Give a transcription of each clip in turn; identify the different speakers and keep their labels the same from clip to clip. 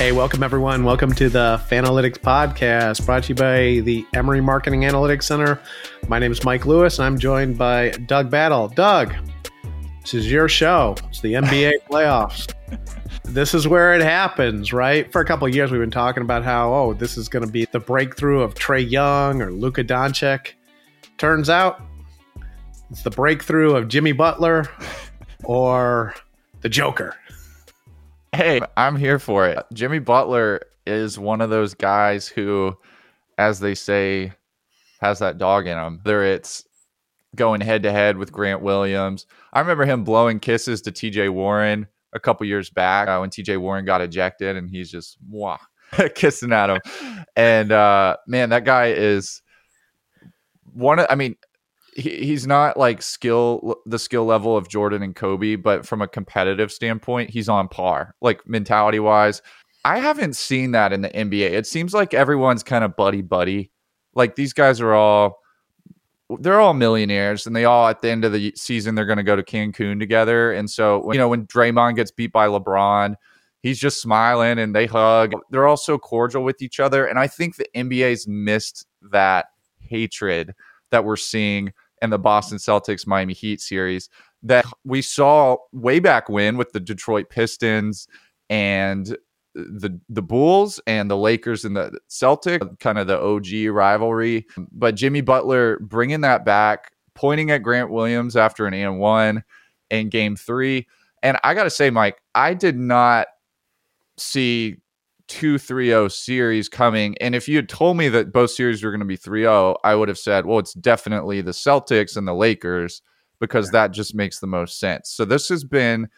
Speaker 1: Hey, welcome everyone. Welcome to the Fanalytics Podcast, brought to you by the Emory Marketing Analytics Center. My name is Mike Lewis, and I'm joined by Doug Battle. Doug, this is your show. It's the NBA playoffs. This is where it happens, right? For a couple years, we've been talking about how, oh, this is going to be the breakthrough of Trae Young or Luka Doncic. Turns out it's the breakthrough of Jimmy Butler or the Joker.
Speaker 2: Hey, I'm here for it. Jimmy Butler is one of those guys who, as they say, has that dog in him. Whether it's going head to head with Grant Williams. I remember him blowing kisses to TJ Warren a couple years back uh, when TJ Warren got ejected and he's just wah, kissing at him. And uh, man, that guy is one of, I mean, he, he's not like skill the skill level of Jordan and Kobe, but from a competitive standpoint, he's on par. Like mentality wise, I haven't seen that in the NBA. It seems like everyone's kind of buddy buddy. Like these guys are all they're all millionaires and they all at the end of the season they're going to go to Cancun together. And so, you know, when Draymond gets beat by LeBron, he's just smiling and they hug. They're all so cordial with each other and I think the NBA's missed that hatred that we're seeing in the Boston Celtics Miami Heat series that we saw way back when with the Detroit Pistons and the the Bulls and the Lakers and the Celtic, kind of the OG rivalry. But Jimmy Butler bringing that back, pointing at Grant Williams after an and one in Game Three, and I got to say, Mike, I did not see 2 3 series coming. And if you had told me that both series were going to be 3 0, I would have said, well, it's definitely the Celtics and the Lakers because yeah. that just makes the most sense. So this has been.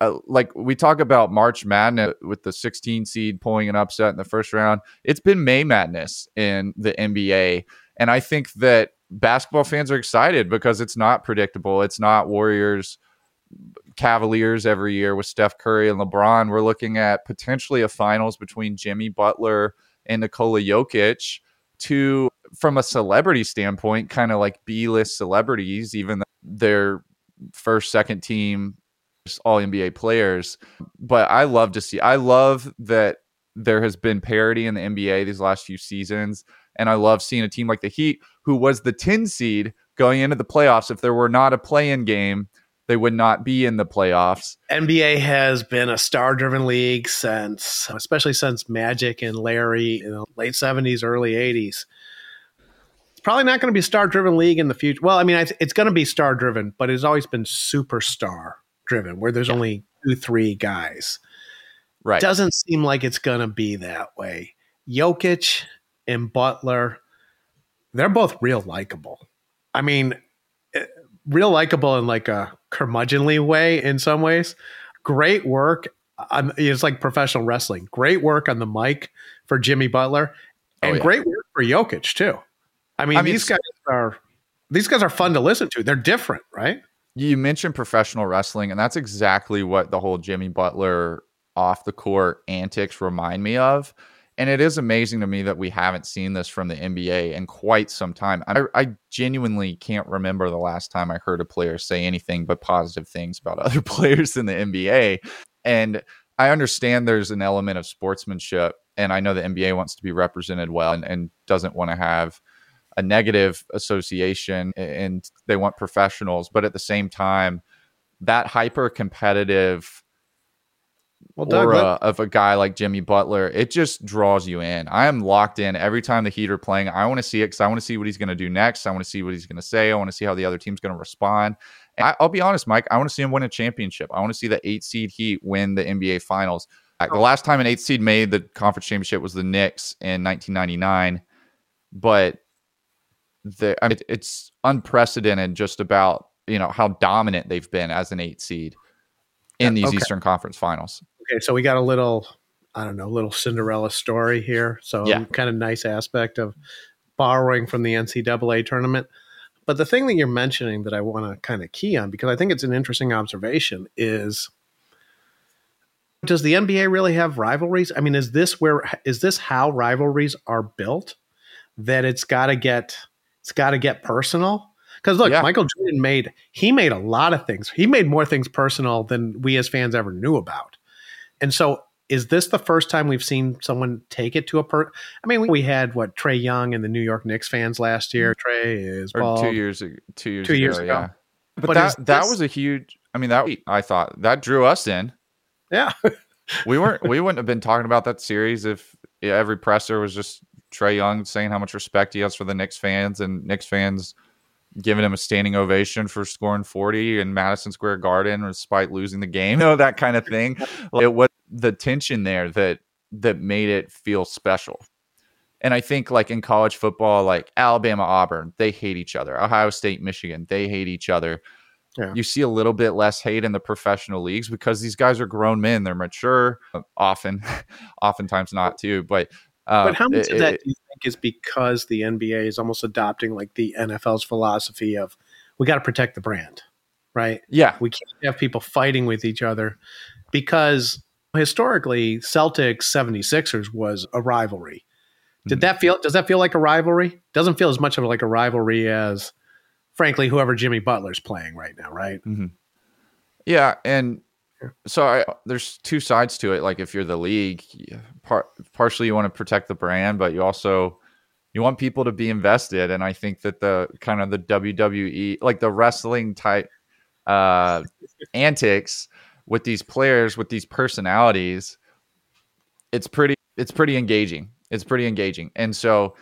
Speaker 2: Uh, like we talk about March Madness with the 16 seed pulling an upset in the first round, it's been May Madness in the NBA. And I think that basketball fans are excited because it's not predictable. It's not Warriors Cavaliers every year with Steph Curry and LeBron. We're looking at potentially a finals between Jimmy Butler and Nikola Jokic to from a celebrity standpoint, kind of like B list celebrities, even their first, second team, all NBA players. But I love to see, I love that there has been parity in the NBA these last few seasons. And I love seeing a team like the Heat, who was the 10 seed going into the playoffs, if there were not a play in game, they would not be in the playoffs.
Speaker 1: NBA has been a star driven league since, especially since Magic and Larry in the late 70s, early 80s. It's probably not going to be a star driven league in the future. Well, I mean, it's going to be star driven, but it's always been superstar driven where there's yeah. only two, three guys. Right. Doesn't seem like it's going to be that way. Jokic and Butler, they're both real likable. I mean, eh, real likable in like a curmudgeonly way in some ways. Great work. On, it's like professional wrestling. Great work on the mic for Jimmy Butler, oh, and oh, yeah. great work for Jokic too. I mean, I mean these guys are these guys are fun to listen to. They're different, right?
Speaker 2: You mentioned professional wrestling, and that's exactly what the whole Jimmy Butler off the court antics remind me of. And it is amazing to me that we haven't seen this from the NBA in quite some time. I, I, genuinely can't remember the last time I heard a player say anything but positive things about other players in the NBA. And I understand there's an element of sportsmanship, and I know the NBA wants to be represented well and, and doesn't want to have a negative association, and they want professionals. But at the same time, that hyper competitive well, Doug, aura let- uh, of a guy like Jimmy Butler, it just draws you in. I am locked in every time the Heat are playing. I want to see it because I want to see what he's going to do next. I want to see what he's going to say. I want to see how the other team's going to respond. And I, will be honest, Mike. I want to see him win a championship. I want to see the eight seed Heat win the NBA Finals. The oh. last time an eight seed made the conference championship was the Knicks in 1999, but the I mean, it's unprecedented just about you know how dominant they've been as an eight seed in these okay. Eastern Conference Finals.
Speaker 1: Okay, so we got a little, I don't know, little Cinderella story here. So yeah. kind of nice aspect of borrowing from the NCAA tournament. But the thing that you're mentioning that I want to kind of key on because I think it's an interesting observation is does the NBA really have rivalries? I mean, is this where is this how rivalries are built? That it's got to get it's got to get personal. Because look, yeah. Michael Jordan made he made a lot of things. He made more things personal than we as fans ever knew about. And so is this the first time we've seen someone take it to a per? I mean, we had what Trae Young and the New York Knicks fans last year. Mm-hmm. Trae is
Speaker 2: or two years ago, two years
Speaker 1: Two
Speaker 2: ago,
Speaker 1: years ago.
Speaker 2: yeah. But,
Speaker 1: But
Speaker 2: that that
Speaker 1: this-
Speaker 2: was a huge. I mean, that I thought that drew us in.
Speaker 1: Yeah,
Speaker 2: We weren't. we wouldn't have been talking about that series if every presser was just Trae Young saying how much respect he has for the Knicks fans and Knicks fans giving him a standing ovation for scoring 40 in Madison Square Garden despite losing the game. You know that kind of thing. It was the tension there that that made it feel special. And I think like in college football, like Alabama, Auburn, they hate each other. Ohio State, Michigan, they hate each other.
Speaker 1: Yeah.
Speaker 2: You see a little bit less hate in the professional leagues because these guys are grown men. They're mature, often, oftentimes not too. But uh,
Speaker 1: but how much
Speaker 2: it-
Speaker 1: of that
Speaker 2: it-
Speaker 1: do you think is because the NBA is almost adopting like the NFL's philosophy of we got to protect the brand, right?
Speaker 2: yeah,
Speaker 1: We can't have people fighting with each other because historically Celtics 76ers was a rivalry. Did
Speaker 2: Mhm.
Speaker 1: that feel does that feel like a rivalry? Doesn't feel as much of like a rivalry as frankly whoever Jimmy Butler's playing right now, right?
Speaker 2: Yeah, and. So I, there's two sides to it. Like if you're the league, par- partially you want to protect the brand, but you also you want people to be invested. And I think that the kind of the WWE, like the wrestling type uh, antics with these players, with these personalities, it's pretty it's pretty engaging. It's pretty engaging, and so.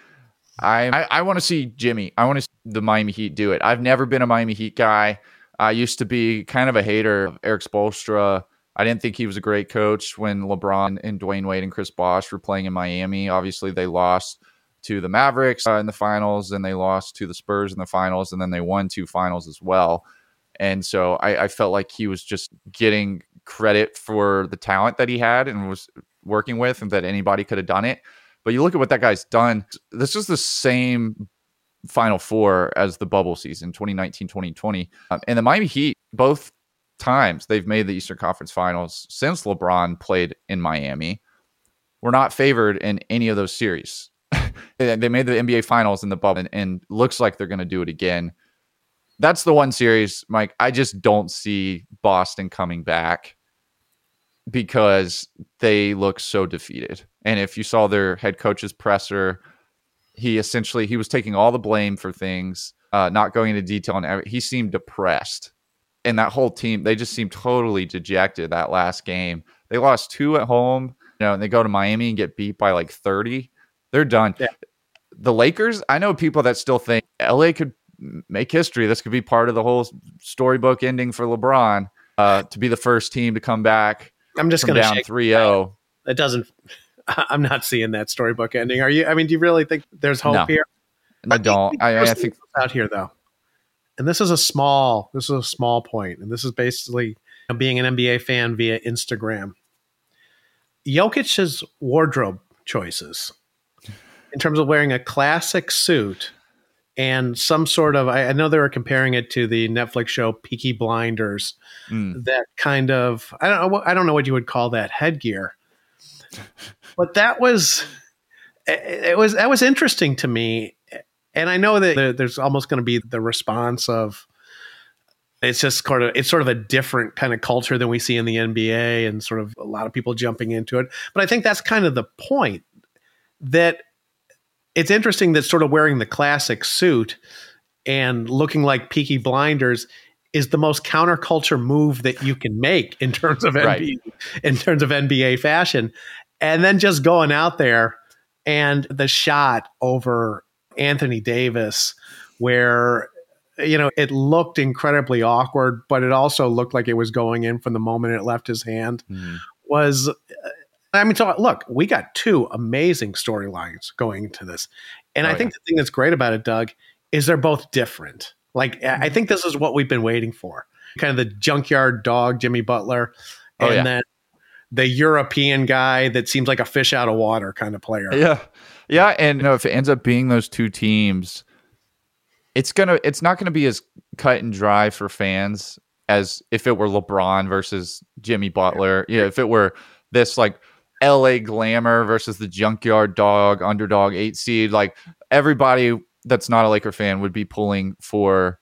Speaker 2: I I, I want to see Jimmy. I want to see the Miami Heat do it. I've never been a Miami Heat guy. I used to be kind of a hater of Erik Spoelstra. I didn't think he was a great coach when LeBron and Dwyane Wade and Chris Bosh were playing in Miami. Obviously, they lost to the Mavericks uh, in the finals, and they lost to the Spurs in the finals, and then they won two finals as well. And so I, I felt like he was just getting credit for the talent that he had and was working with, and that anybody could have done it. But you look at what that guy's done. This is the same Final Four as the bubble season 2019 2020. Um, and the Miami Heat, both times they've made the Eastern Conference Finals since LeBron played in Miami, were not favored in any of those series. they made the NBA Finals in the bubble and, and looks like they're going to do it again. That's the one series, Mike. I just don't see Boston coming back because they look so defeated. And if you saw their head coach's presser, he essentially he was taking all the blame for things, uh, not going into detail on every. He seemed depressed, and that whole team they just seemed totally dejected that last game. They lost two at home, you know, and they go to Miami and get beat by like thirty. They're done.
Speaker 1: Yeah.
Speaker 2: The Lakers, I know people that still think LA could make history. This could be part of the whole storybook ending for LeBron uh, to be the first team to come back
Speaker 1: I'm just going to
Speaker 2: down
Speaker 1: shake
Speaker 2: 3-0.
Speaker 1: it doesn't I'm not seeing that storybook ending. Are you I mean, do you really think there's hope
Speaker 2: No.
Speaker 1: here?
Speaker 2: I don't. I, I think
Speaker 1: out here though, and this is a small. This is a small point, and this is basically being an NBA fan via Instagram. Jokic's wardrobe choices, in terms of wearing a classic suit and some sort of. I, I know they were comparing it to the Netflix show Peaky Blinders.
Speaker 2: mm,
Speaker 1: That kind of I don't know I don't know what you would call that headgear, but that was. It was that was interesting to me and I know that there's almost going to be the response of it's just sort of it's sort of a different kind of culture than we see in the NBA and sort of a lot of people jumping into it. But I think that's kind of the point that it's interesting that sort of wearing the classic suit and looking like Peaky Blinders is the most counterculture move that you can make in terms of
Speaker 2: Right.
Speaker 1: NBA in terms of NBA fashion. And then just going out there and the shot over Anthony Davis where you know it looked incredibly awkward but it also looked like it was going in from the moment it left his hand
Speaker 2: mhm.
Speaker 1: was uh, I mean so look we got two amazing storylines going into this. And
Speaker 2: Oh,
Speaker 1: I think the thing that's great about it Doug is they're both different. Like I I think this is what we've been waiting for. Kind of the junkyard dog Jimmy Butler
Speaker 2: Oh,
Speaker 1: and
Speaker 2: yeah.
Speaker 1: then the European guy that seems like a fish out of water kind of player
Speaker 2: Yeah. Yeah. And you know, if it ends up being those two teams, it's gonna it's not gonna be as cut and dry for fans as if it were LeBron versus Jimmy Butler. Yeah, if it were this like LA glamour versus the junkyard dog, underdog eight seed, like everybody that's not a Laker fan would be pulling for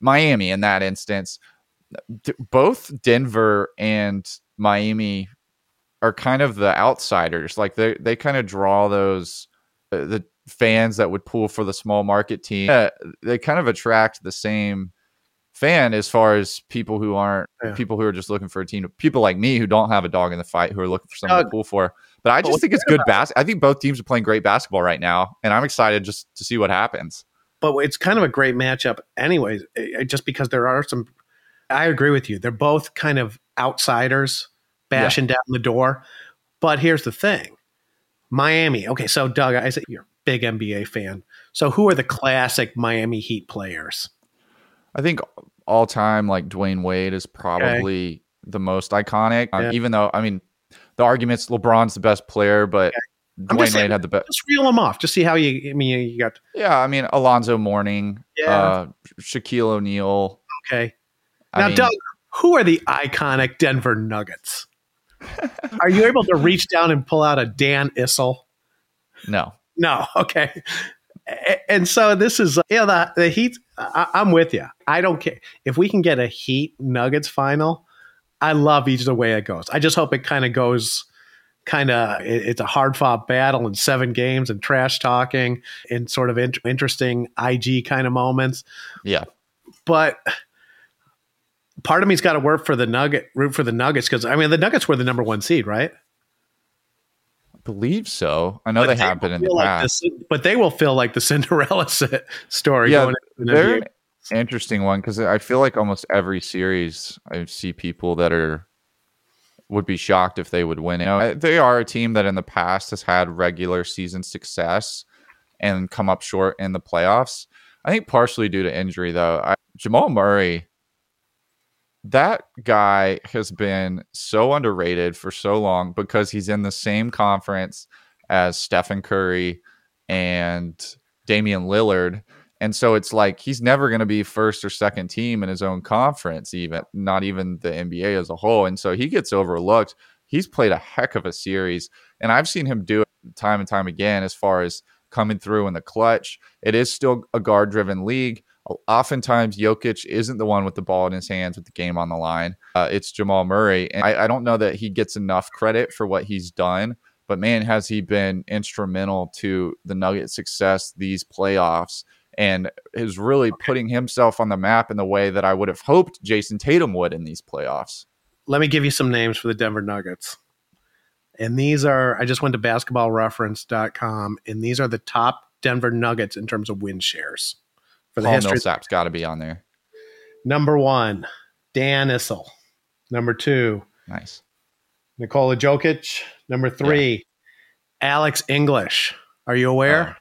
Speaker 2: Miami in that instance. Both Denver and Miami are kind of the outsiders. Like they they kind of draw those uh, the fans that would pull for the small market team. Uh, they kind of attract the same fan as far as people who aren't
Speaker 1: Yeah.
Speaker 2: people who are just looking for a team. People like me who don't have a dog in the fight who are looking for something
Speaker 1: Doug.
Speaker 2: to pull for. But I just
Speaker 1: what's
Speaker 2: think it's good bas. I think both teams are playing great basketball right now, and I'm excited just to see what happens.
Speaker 1: but it's kind of a great matchup, anyways. eh, Just because there are some, I agree with you. They're both kind of outsiders bashing down the door. But here's the thing, Miami. Okay, so Doug, I said you're a big NBA fan. So who are the classic Miami Heat players?
Speaker 2: I think all time, like Dwyane Wade is probably the most iconic. Um, even though, I mean, the argument's LeBron's the best player, but
Speaker 1: I'm Dwyane saying-
Speaker 2: Wade had the best.
Speaker 1: Just reel them off. Just see how you. I mean, you got
Speaker 2: Yeah, I mean, Alonzo Mourning,
Speaker 1: Yeah.
Speaker 2: uh, Shaquille O'Neal.
Speaker 1: okay.
Speaker 2: I
Speaker 1: Now,
Speaker 2: mean,
Speaker 1: Doug, who are the iconic Denver Nuggets? Are you able to reach down and pull out a Dan Issel?
Speaker 2: no,
Speaker 1: No, okay. And so this is, you know, the, the Heat, I, I'm with you. I don't care. If we can get a Heat Nuggets final, I love each the way it goes. I just hope it kind of goes, kind of, it's a hard fought battle in seven games and trash talking and sort of in, interesting IG kind of moments.
Speaker 2: yeah,
Speaker 1: But part of me's got to work for the Nugget, root for the Nuggets because, I mean, the Nuggets were the number one seed, right?
Speaker 2: I believe so. I know
Speaker 1: But
Speaker 2: they
Speaker 1: they
Speaker 2: have been in the
Speaker 1: like
Speaker 2: past.
Speaker 1: the but they will feel like the Cinderella story.
Speaker 2: Yeah,
Speaker 1: going into the
Speaker 2: They're an interesting one because I feel like almost every series I see people that are would be shocked if they would win. You know, they are a team that in the past has had regular season success and come up short in the playoffs. I think partially due to injury, though. I, Jamal Murray, that guy has been so underrated for so long because he's in the same conference as Stephen Curry and Damian Lillard. And so it's like he's never going to be first or second team in his own conference, even not even the NBA as a whole. And so he gets overlooked. He's played a heck of a series, and I've seen him do it time and time again as far as coming through in the clutch. It is still a guard driven league. Oftentimes, Jokic isn't the one with the ball in his hands with the game on the line. Uh, it's Jamal Murray. And I, I don't know that he gets enough credit for what he's done, but man, has he been instrumental to the Nuggets' success these playoffs and is really putting himself on the map in the way that I would have hoped Jayson Tatum would in these playoffs.
Speaker 1: Let me give you some names for the Denver Nuggets. And these are, I just went to basketballreference.com, and these are the top Denver Nuggets in terms of win shares for the
Speaker 2: Paul
Speaker 1: history.
Speaker 2: Millsap's got to be on there.
Speaker 1: Number one, Dan Issel. Number two,
Speaker 2: Nice.
Speaker 1: Nikola Jokic. Number three, Alex English. Are you aware? Uh,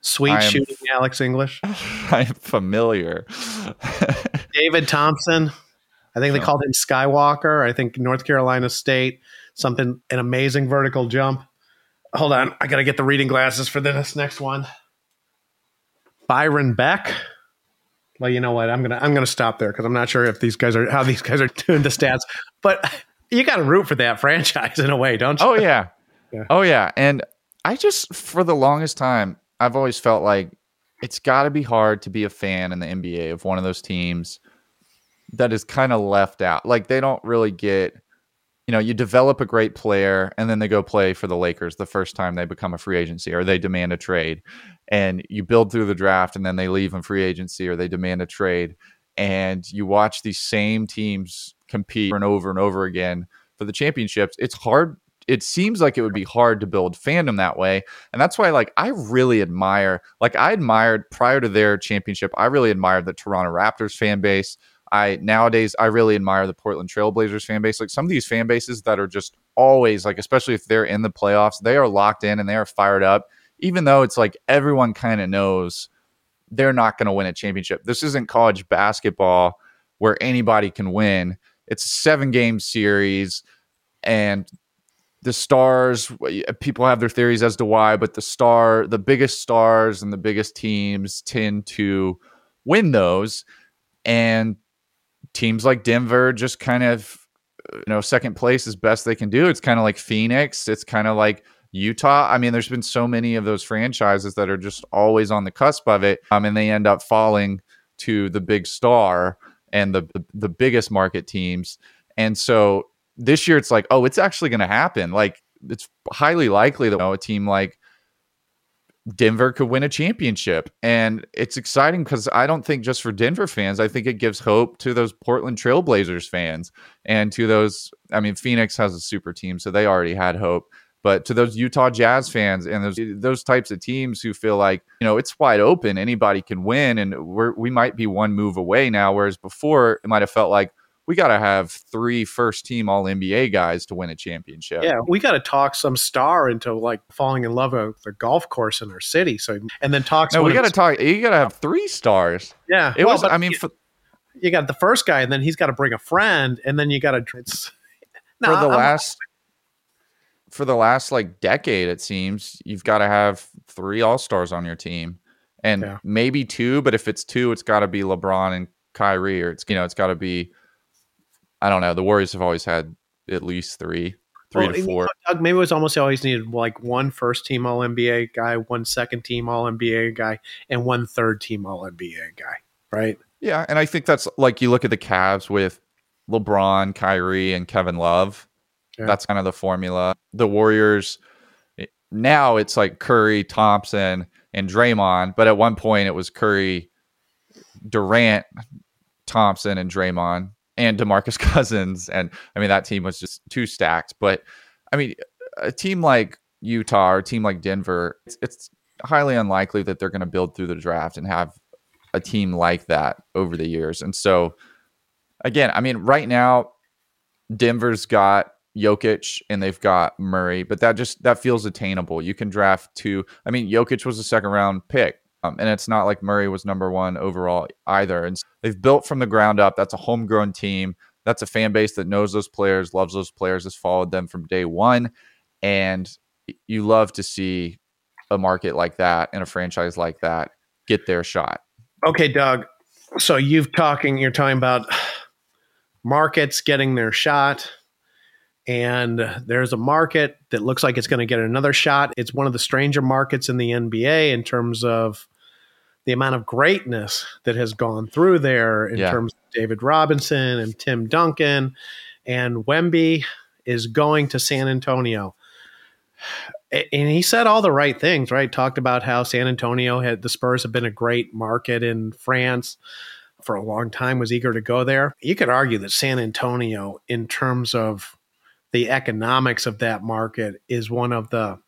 Speaker 2: Sweet am-
Speaker 1: shooting Alex English.
Speaker 2: I'm familiar.
Speaker 1: David Thompson. I think they
Speaker 2: Oh.
Speaker 1: called him Skywalker. I think North Carolina State, something, an amazing vertical jump. Hold on. I got to get the reading glasses for this next one. Byron Beck. Well, you know what? I'm gonna I'm gonna stop there because I'm not sure if these guys are how these guys are doing the stats. But you got to root for that franchise in a way, don't you?
Speaker 2: Oh yeah.
Speaker 1: Yeah.
Speaker 2: Oh yeah. And I just for the longest time, I've always felt like it's got to be hard to be a fan in the NBA of one of those teams that is kind of left out. Like they don't really get you know, you develop a great player and then they go play for the Lakers the first time they become a free agency or they demand a trade. And you build through the draft and then they leave in free agency or they demand a trade. And you watch these same teams compete and over and over again for the championships. It's hard. It seems like it would be hard to build fandom that way. And that's why, like, I really admire, like, I admired prior to their championship, I really admired the Toronto Raptors fan base. I nowadays I really admire the Portland Trailblazers fan base. Like some of these fan bases that are just always like, especially if they're in the playoffs, they are locked in and they are fired up. Even though it's like everyone kind of knows they're not going to win a championship. This isn't college basketball where anybody can win. It's a seven game series, and the stars. People have their theories as to why, but the star, the biggest stars and the biggest teams tend to win those, and teams like Denver just kind of you know second place is best they can do. It's kind of like phoenix. It's kind of like utah. I mean there's been so many of those franchises that are just always on the cusp of it um, and they end up falling to the big star and the, the the biggest market teams. And so this year it's like, oh, it's actually going to happen. Like it's highly likely that you know, a team like Denver could win a championship. And it's exciting because I don't think just for Denver fans, I think it gives hope to those Portland Trailblazers fans and to those. I mean, Phoenix has a super team, so they already had hope. But to those Utah Jazz fans and those those types of teams who feel like you know it's wide open, anybody can win, and we're we might be one move away now, whereas before it might have felt like we got to have three first team All NBA guys to win a championship.
Speaker 1: Yeah, we got to talk some star into like falling in love with the golf course in our city. So and then talk.
Speaker 2: No, we got to talk. You got to have three stars.
Speaker 1: Yeah,
Speaker 2: it well, was. I mean, for,
Speaker 1: you got the first guy, and then he's got to bring a friend, and then you got to. It's
Speaker 2: for the I'm, last. For the last like decade, it seems you've got to have three All Stars on your team, and yeah. maybe two. But if it's two, it's got to be LeBron and Kyrie, or it's you know it's got to be I don't know. The Warriors have always had at least three, three well, to four.
Speaker 1: Doug, maybe it was almost always needed like one first team All NBA guy, one second team All NBA guy, and one third team All NBA guy, right?
Speaker 2: Yeah, and I think that's like you look at the Cavs with LeBron, Kyrie, and Kevin Love. Yeah. That's kind of the formula. The Warriors eh, now it's like Curry, Thompson, and Draymond, but at one point it was Curry, Durant, Thompson, and Draymond and DeMarcus Cousins. And I mean, that team was just too stacked. But I mean, a team like Utah or a team like Denver, it's, it's highly unlikely that they're going to build through the draft and have a team like that over the years. And so, again, I mean, right now, Denver's got Jokic and they've got Murray, but that just that feels attainable. You can draft two. I mean, Jokic was a second round pick. Um, and it's not like Murray was number one overall either. And they've built from the ground up. That's a homegrown team. That's a fan base that knows those players, loves those players, has followed them from day one. And you love to see a market like that and a franchise like that get their shot.
Speaker 1: Okay, Doug. So you've talking, you're talking about markets getting their shot. And there's a market that looks like it's going to get another shot. It's one of the stranger markets in the NBA in terms of the amount of greatness that has gone through there in yeah. terms of David Robinson and Tim Duncan and Wemby is going to San Antonio. And he said all the right things, right? Talked about how San Antonio had the Spurs have been a great market in France for a long time, was eager to go there. You could argue that San Antonio, in terms of the economics of that market, is one of the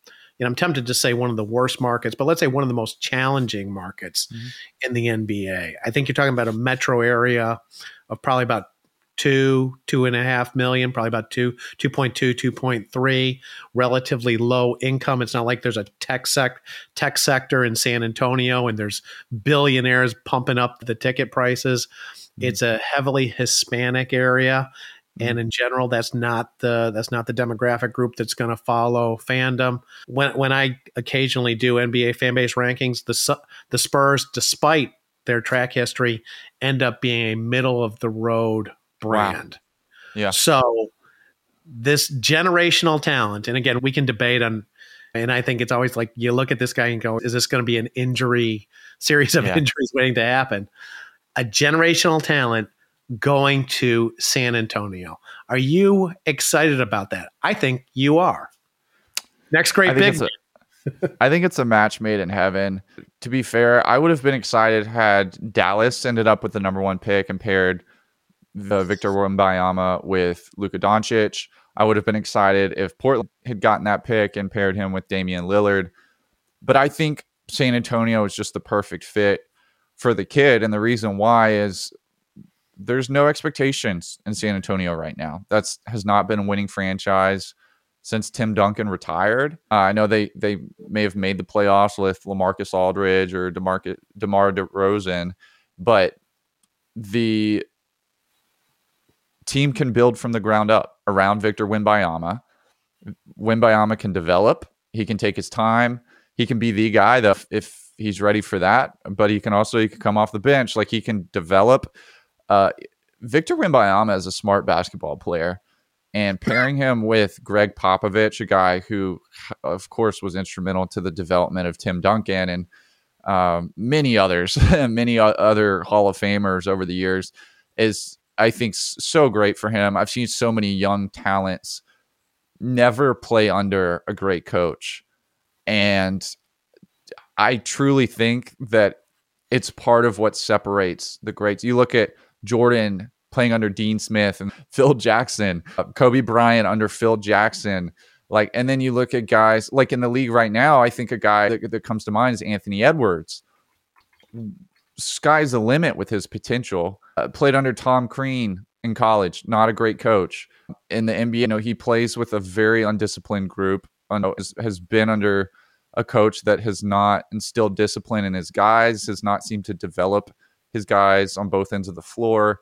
Speaker 1: know, I'm tempted to say one of the worst markets, but let's say one of the most challenging markets mm-hmm. in the NBA. I think you're talking about a metro area of probably about two, two and a half million, probably about two, 2.2, 2.3, relatively low income. It's not like there's a tech sec tech sector in San Antonio and there's billionaires pumping up the ticket prices. Mm-hmm. It's a heavily Hispanic area and mm-hmm. in general that's not the that's not the demographic group that's going to follow fandom when when i occasionally do nba fan base rankings the the spurs despite their track history end up being a middle of the road brand
Speaker 2: wow. yeah
Speaker 1: so this generational talent and again we can debate on and I think it's always like you look at this guy and go, is this going to be an injury series of yeah. injuries waiting to happen? A generational talent going to San Antonio. Are you excited about that? I think you are. Next great big.
Speaker 2: I think it's a match made in heaven. To be fair, I would have been excited had Dallas ended up with the number one pick and paired the Victor Wembanyama with Luka Doncic. I would have been excited if Portland had gotten that pick and paired him with Damian Lillard. But I think San Antonio is just the perfect fit for the kid. And the reason why is there's no expectations in San Antonio right now. That's has not been a winning franchise since Tim Duncan retired. Uh, I know they they may have made the playoffs with LaMarcus Aldridge or DeMar DeMar DeRozan, but the team can build from the ground up around Victor Wembanyama. Wembanyama can develop. He can take his time. He can be the guy that if he's ready for that, but he can also he can come off the bench. Like he can develop uh, Victor Wembanyama is a smart basketball player, and pairing him with Gregg Popovich, a guy who, of course, was instrumental to the development of Tim Duncan and um, many others, many other Hall of Famers over the years, is I think so great for him. I've seen so many young talents never play under a great coach. And I truly think that it's part of what separates the greats. You look at Jordan playing under Dean Smith and Phil Jackson, uh, Kobe Bryant under Phil Jackson. Like, and then you look at guys like in the league right now. I think a guy that, that comes to mind is Anthony Edwards. Sky's the limit with his potential. Uh, played under Tom Crean in college, not a great coach. In the NBA, you know, he plays with a very undisciplined group. Has, has been under a coach that has not instilled discipline in his guys, has not seemed to develop his guys on both ends of the floor.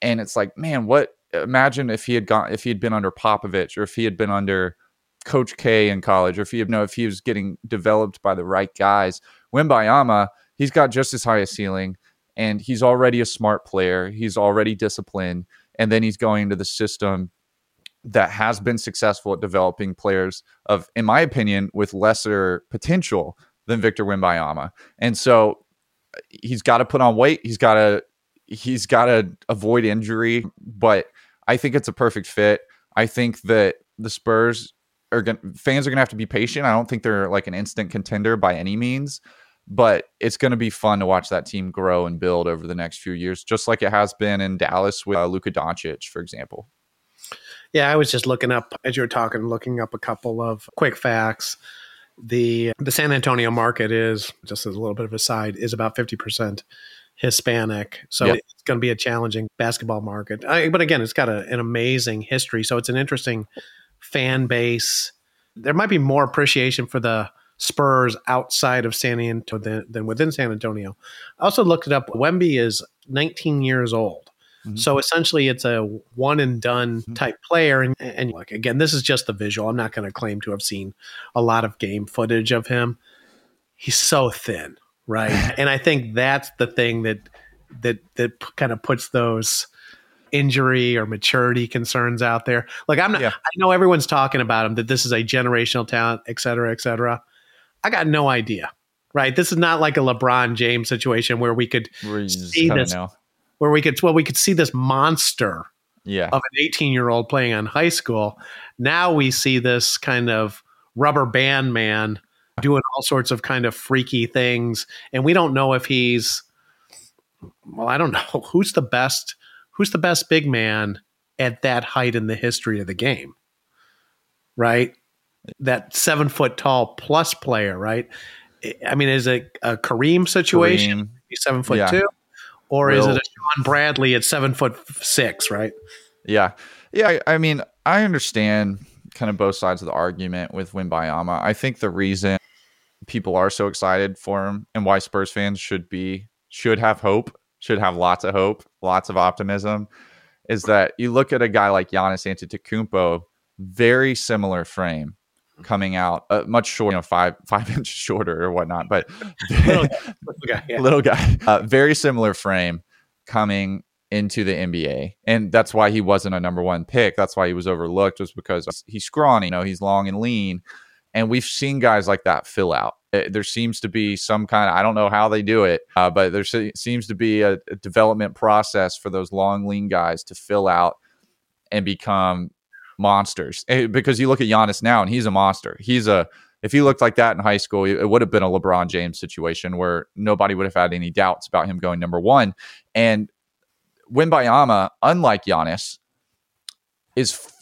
Speaker 2: And it's like, man, what? Imagine if he had gone, if he had been under Popovich, or if he had been under Coach K in college, or if he had no, if he was getting developed by the right guys. Wembanyama, he's got just as high a ceiling, and he's already a smart player. He's already disciplined, and then he's going into the system that has been successful at developing players of, in my opinion, with lesser potential than Victor Wembanyama. And so he's got to put on weight. He's got to he's got to avoid injury, but I think it's a perfect fit. I think that the Spurs are going fans are going to have to be patient. I don't think they're like an instant contender by any means, but it's going to be fun to watch that team grow and build over the next few years, just like it has been in Dallas with uh, Luka Doncic, for example.
Speaker 1: Yeah, I was just looking up as you were talking, looking up a couple of quick facts. The the San Antonio market is just as a little bit of a side is about fifty percent Hispanic, so yep. it's going to be a challenging basketball market. I, but again, it's got a, an amazing history, so it's an interesting fan base. There might be more appreciation for the Spurs outside of San Antonio than, than within San Antonio. I also looked it up. Wemby is 19 years old. Mm-hmm. So essentially, it's a one and done mm-hmm. type player. And, and look, again, this is just the visual. I'm not going to claim to have seen a lot of game footage of him. He's so thin, right? and I think that's the thing that that that kind of puts those injury or maturity concerns out there. Like I'm not. Yeah. I know everyone's talking about him that this is a generational talent, et cetera, et cetera. I got no idea. Right. This is not like a LeBron James situation where we could see this. Where we could well we could see this monster
Speaker 2: yeah.
Speaker 1: of an 18 year old playing on high school. Now we see this kind of rubber band man doing all sorts of kind of freaky things, and we don't know if he's well, I don't know who's the best who's the best big man at that height in the history of the game, right? That seven foot tall plus player, right? I mean, is it a Kareem situation? Kareem. He's seven foot yeah. two or Will. is it a Shawn Bradley at seven foot six? Right?
Speaker 2: Yeah, yeah. I mean, I understand kind of both sides of the argument with Wembanyama. I think the reason people are so excited for him and why Spurs fans should be should have hope, should have lots of hope, lots of optimism, is that you look at a guy like Giannis Antetokounmpo, very similar frame, coming out uh, much shorter, you know, five five inches shorter or whatnot, but little guy, little guy, yeah. little guy uh, very similar frame coming into the NBA, and that's why he wasn't a number one pick. That's why he was overlooked, was because he's scrawny, you know, he's long and lean, and we've seen guys like that fill out. Uh, there seems to be some kind of I don't know how they do it, uh, but there seems to be a, a development process for those long, lean guys to fill out and become monsters eh, because you look at Giannis now and he's a monster. He's a if he looked like that in high school, it would have been a LeBron James situation where nobody would have had any doubts about him going number one. And Wembanyama, unlike Giannis, is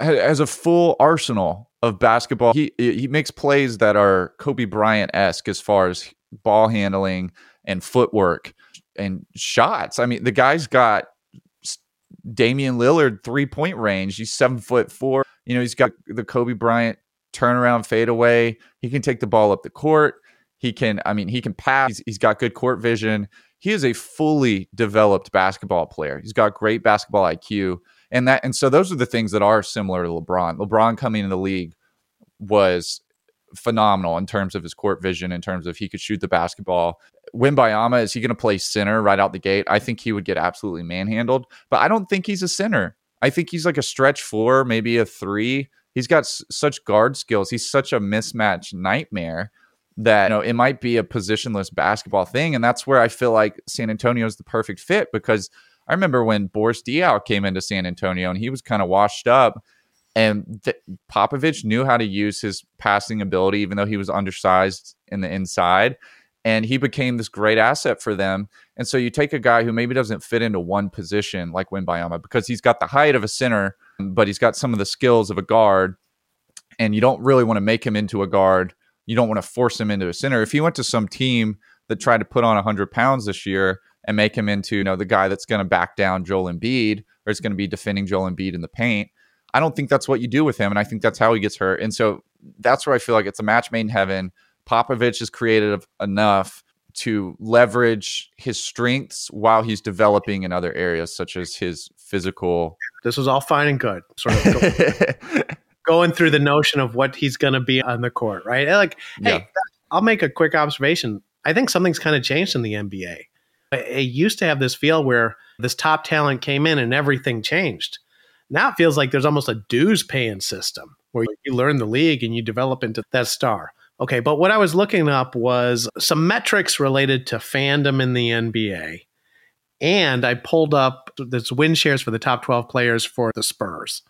Speaker 2: has a full arsenal of basketball. He he makes plays that are Kobe Bryant esque as far as ball handling and footwork and shots. I mean, the guy's got Damian Lillard three point range. He's seven foot four. You know, he's got the Kobe Bryant turnaround fadeaway. He can take the ball up the court. He can, I mean, he can pass. He's, he's got good court vision. He is a fully developed basketball player. He's got great basketball IQ. And that, and so those are the things that are similar to LeBron. LeBron coming in the league was phenomenal in terms of his court vision, in terms of he could shoot the basketball. Wembanyama, is he going to play center right out the gate? I think he would get absolutely manhandled, but I don't think he's a center. I think he's like a stretch four, maybe a three. He's got s- such guard skills. He's such a mismatch nightmare that you know it might be a positionless basketball thing, and that's where I feel like San Antonio is the perfect fit because I remember when Boris Diaw came into San Antonio and he was kind of washed up. And th- Popovich knew how to use his passing ability, even though he was undersized in the inside. And he became this great asset for them. And so you take a guy who maybe doesn't fit into one position like Wembanyama because he's got the height of a center, but he's got some of the skills of a guard. And you don't really want to make him into a guard. You don't want to force him into a center. If he went to some team that tried to put on 100 pounds this year and make him into you know the guy that's going to back down Joel Embiid or is going to be defending Joel Embiid in the paint, I don't think that's what you do with him, and I think that's how he gets hurt. And so that's where I feel like it's a match made in heaven. Popovich is creative enough to leverage his strengths while he's developing in other areas, such as his physical.
Speaker 1: This was all fine and good. Sort of going through the notion of what he's going to be on the court, right? Like, hey, yeah. I'll make a quick observation. I think something's kind of changed in the NBA. It used to have this feel where this top talent came in and everything changed. Now it feels like there's almost a dues paying system where you learn the league and you develop into that star. Okay, but what I was looking up was some metrics related to fandom in the NBA. And I pulled up this win shares for the top 12 players for the Spurs.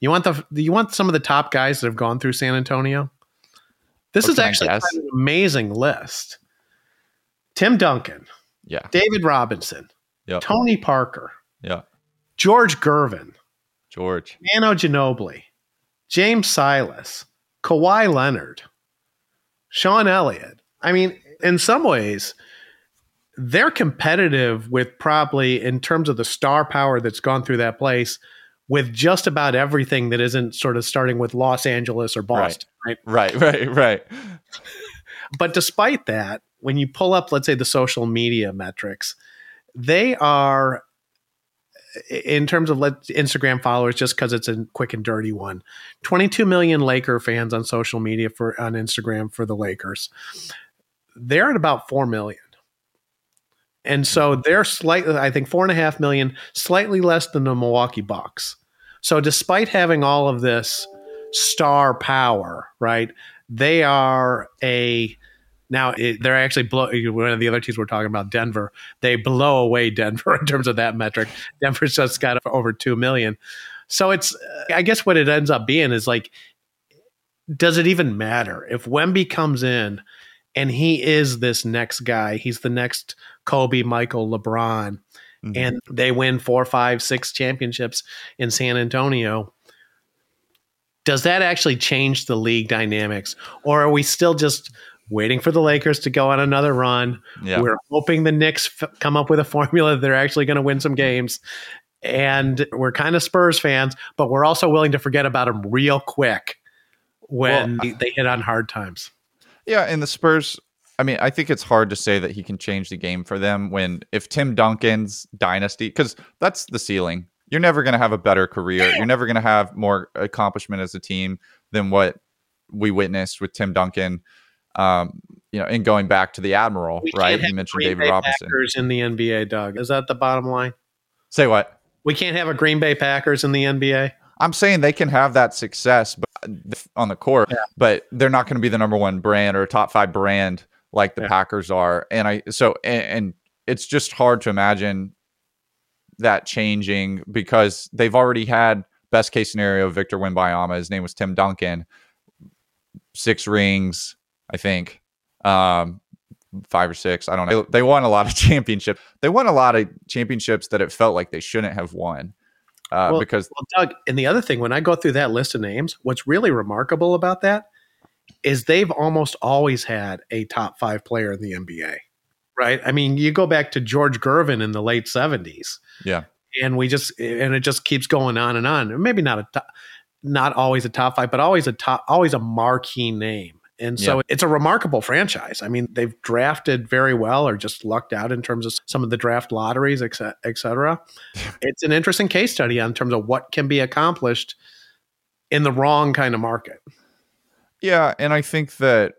Speaker 1: You want the you want some of the top guys that have gone through San Antonio? This is actually kind of an amazing list. Tim Duncan.
Speaker 2: Yeah.
Speaker 1: David Robinson.
Speaker 2: Yep.
Speaker 1: Tony Parker.
Speaker 2: Yeah.
Speaker 1: George Gervin.
Speaker 2: George.
Speaker 1: Manu Ginobili. James Silas. Kawhi Leonard. Sean Elliott. I mean, in some ways, they're competitive with probably in terms of the star power that's gone through that place with just about everything that isn't sort of starting with Los Angeles or Boston,
Speaker 2: right? Right, right, right. right.
Speaker 1: but despite that, when you pull up, let's say, the social media metrics, they are in terms of let Instagram followers, just because it's a quick and dirty one, 22 million Laker fans on social media for on Instagram for the Lakers. They're at about four million. And so mm-hmm. they're slightly, I think, four and a half million, slightly less than the Milwaukee Bucks. So despite having all of this star power, right, they are a now it, they're actually blow, one of the other teams we're talking about, Denver. They blow away Denver in terms of that metric. Denver's just got over two million. So it's, I guess, what it ends up being is like, does it even matter if Wemby comes in and he is this next guy? He's the next Kobe, Michael, LeBron mm-hmm. and they win four, five, six championships in San Antonio. Does that actually change the league dynamics, or are we still just waiting for the Lakers to go on another run? Yeah. We're hoping the Knicks f- come up with a formula that they're actually going to win some games, and we're kind of Spurs fans, but we're also willing to forget about them real quick when well, they hit on hard times.
Speaker 2: Yeah, and the Spurs I mean, I think it's hard to say that he can change the game for them when if Tim Duncan's dynasty, because that's the ceiling. You're never going to have a better career. You're never going to have more accomplishment as a team than what we witnessed with Tim Duncan. Um, you know, in going back to the Admiral, we right? You mentioned Green David Bay Robinson.
Speaker 1: Packers in the NBA, Doug. Is that the bottom line?
Speaker 2: Say what?
Speaker 1: We can't have a Green Bay Packers in the NBA.
Speaker 2: I'm saying they can have that success but on the court, yeah. but they're not going to be the number one brand or top five brand like the yeah. Packers are. And I so and, and it's just hard to imagine that changing because they've already had best case scenario Victor Wembanyama. His name was Tim Duncan. Six rings, I think. Um, five or six. I don't know. They, they, won a lot of championships. They won a lot of championships that it felt like they shouldn't have won. Uh, well, because
Speaker 1: well, Doug, and the other thing, when I go through that list of names, what's really remarkable about that is they've almost always had a top five player in the NBA, right? I mean, you go back to George Gervin in the late 70s.
Speaker 2: Yeah.
Speaker 1: And we just, and it just keeps going on and on. Maybe not a top, not always a top five, but always a top, always a marquee name. And so yeah. it's a remarkable franchise. I mean, they've drafted very well or just lucked out in terms of some of the draft lotteries, et cetera. it's an interesting case study in terms of what can be accomplished in the wrong kind of market.
Speaker 2: Yeah, and I think that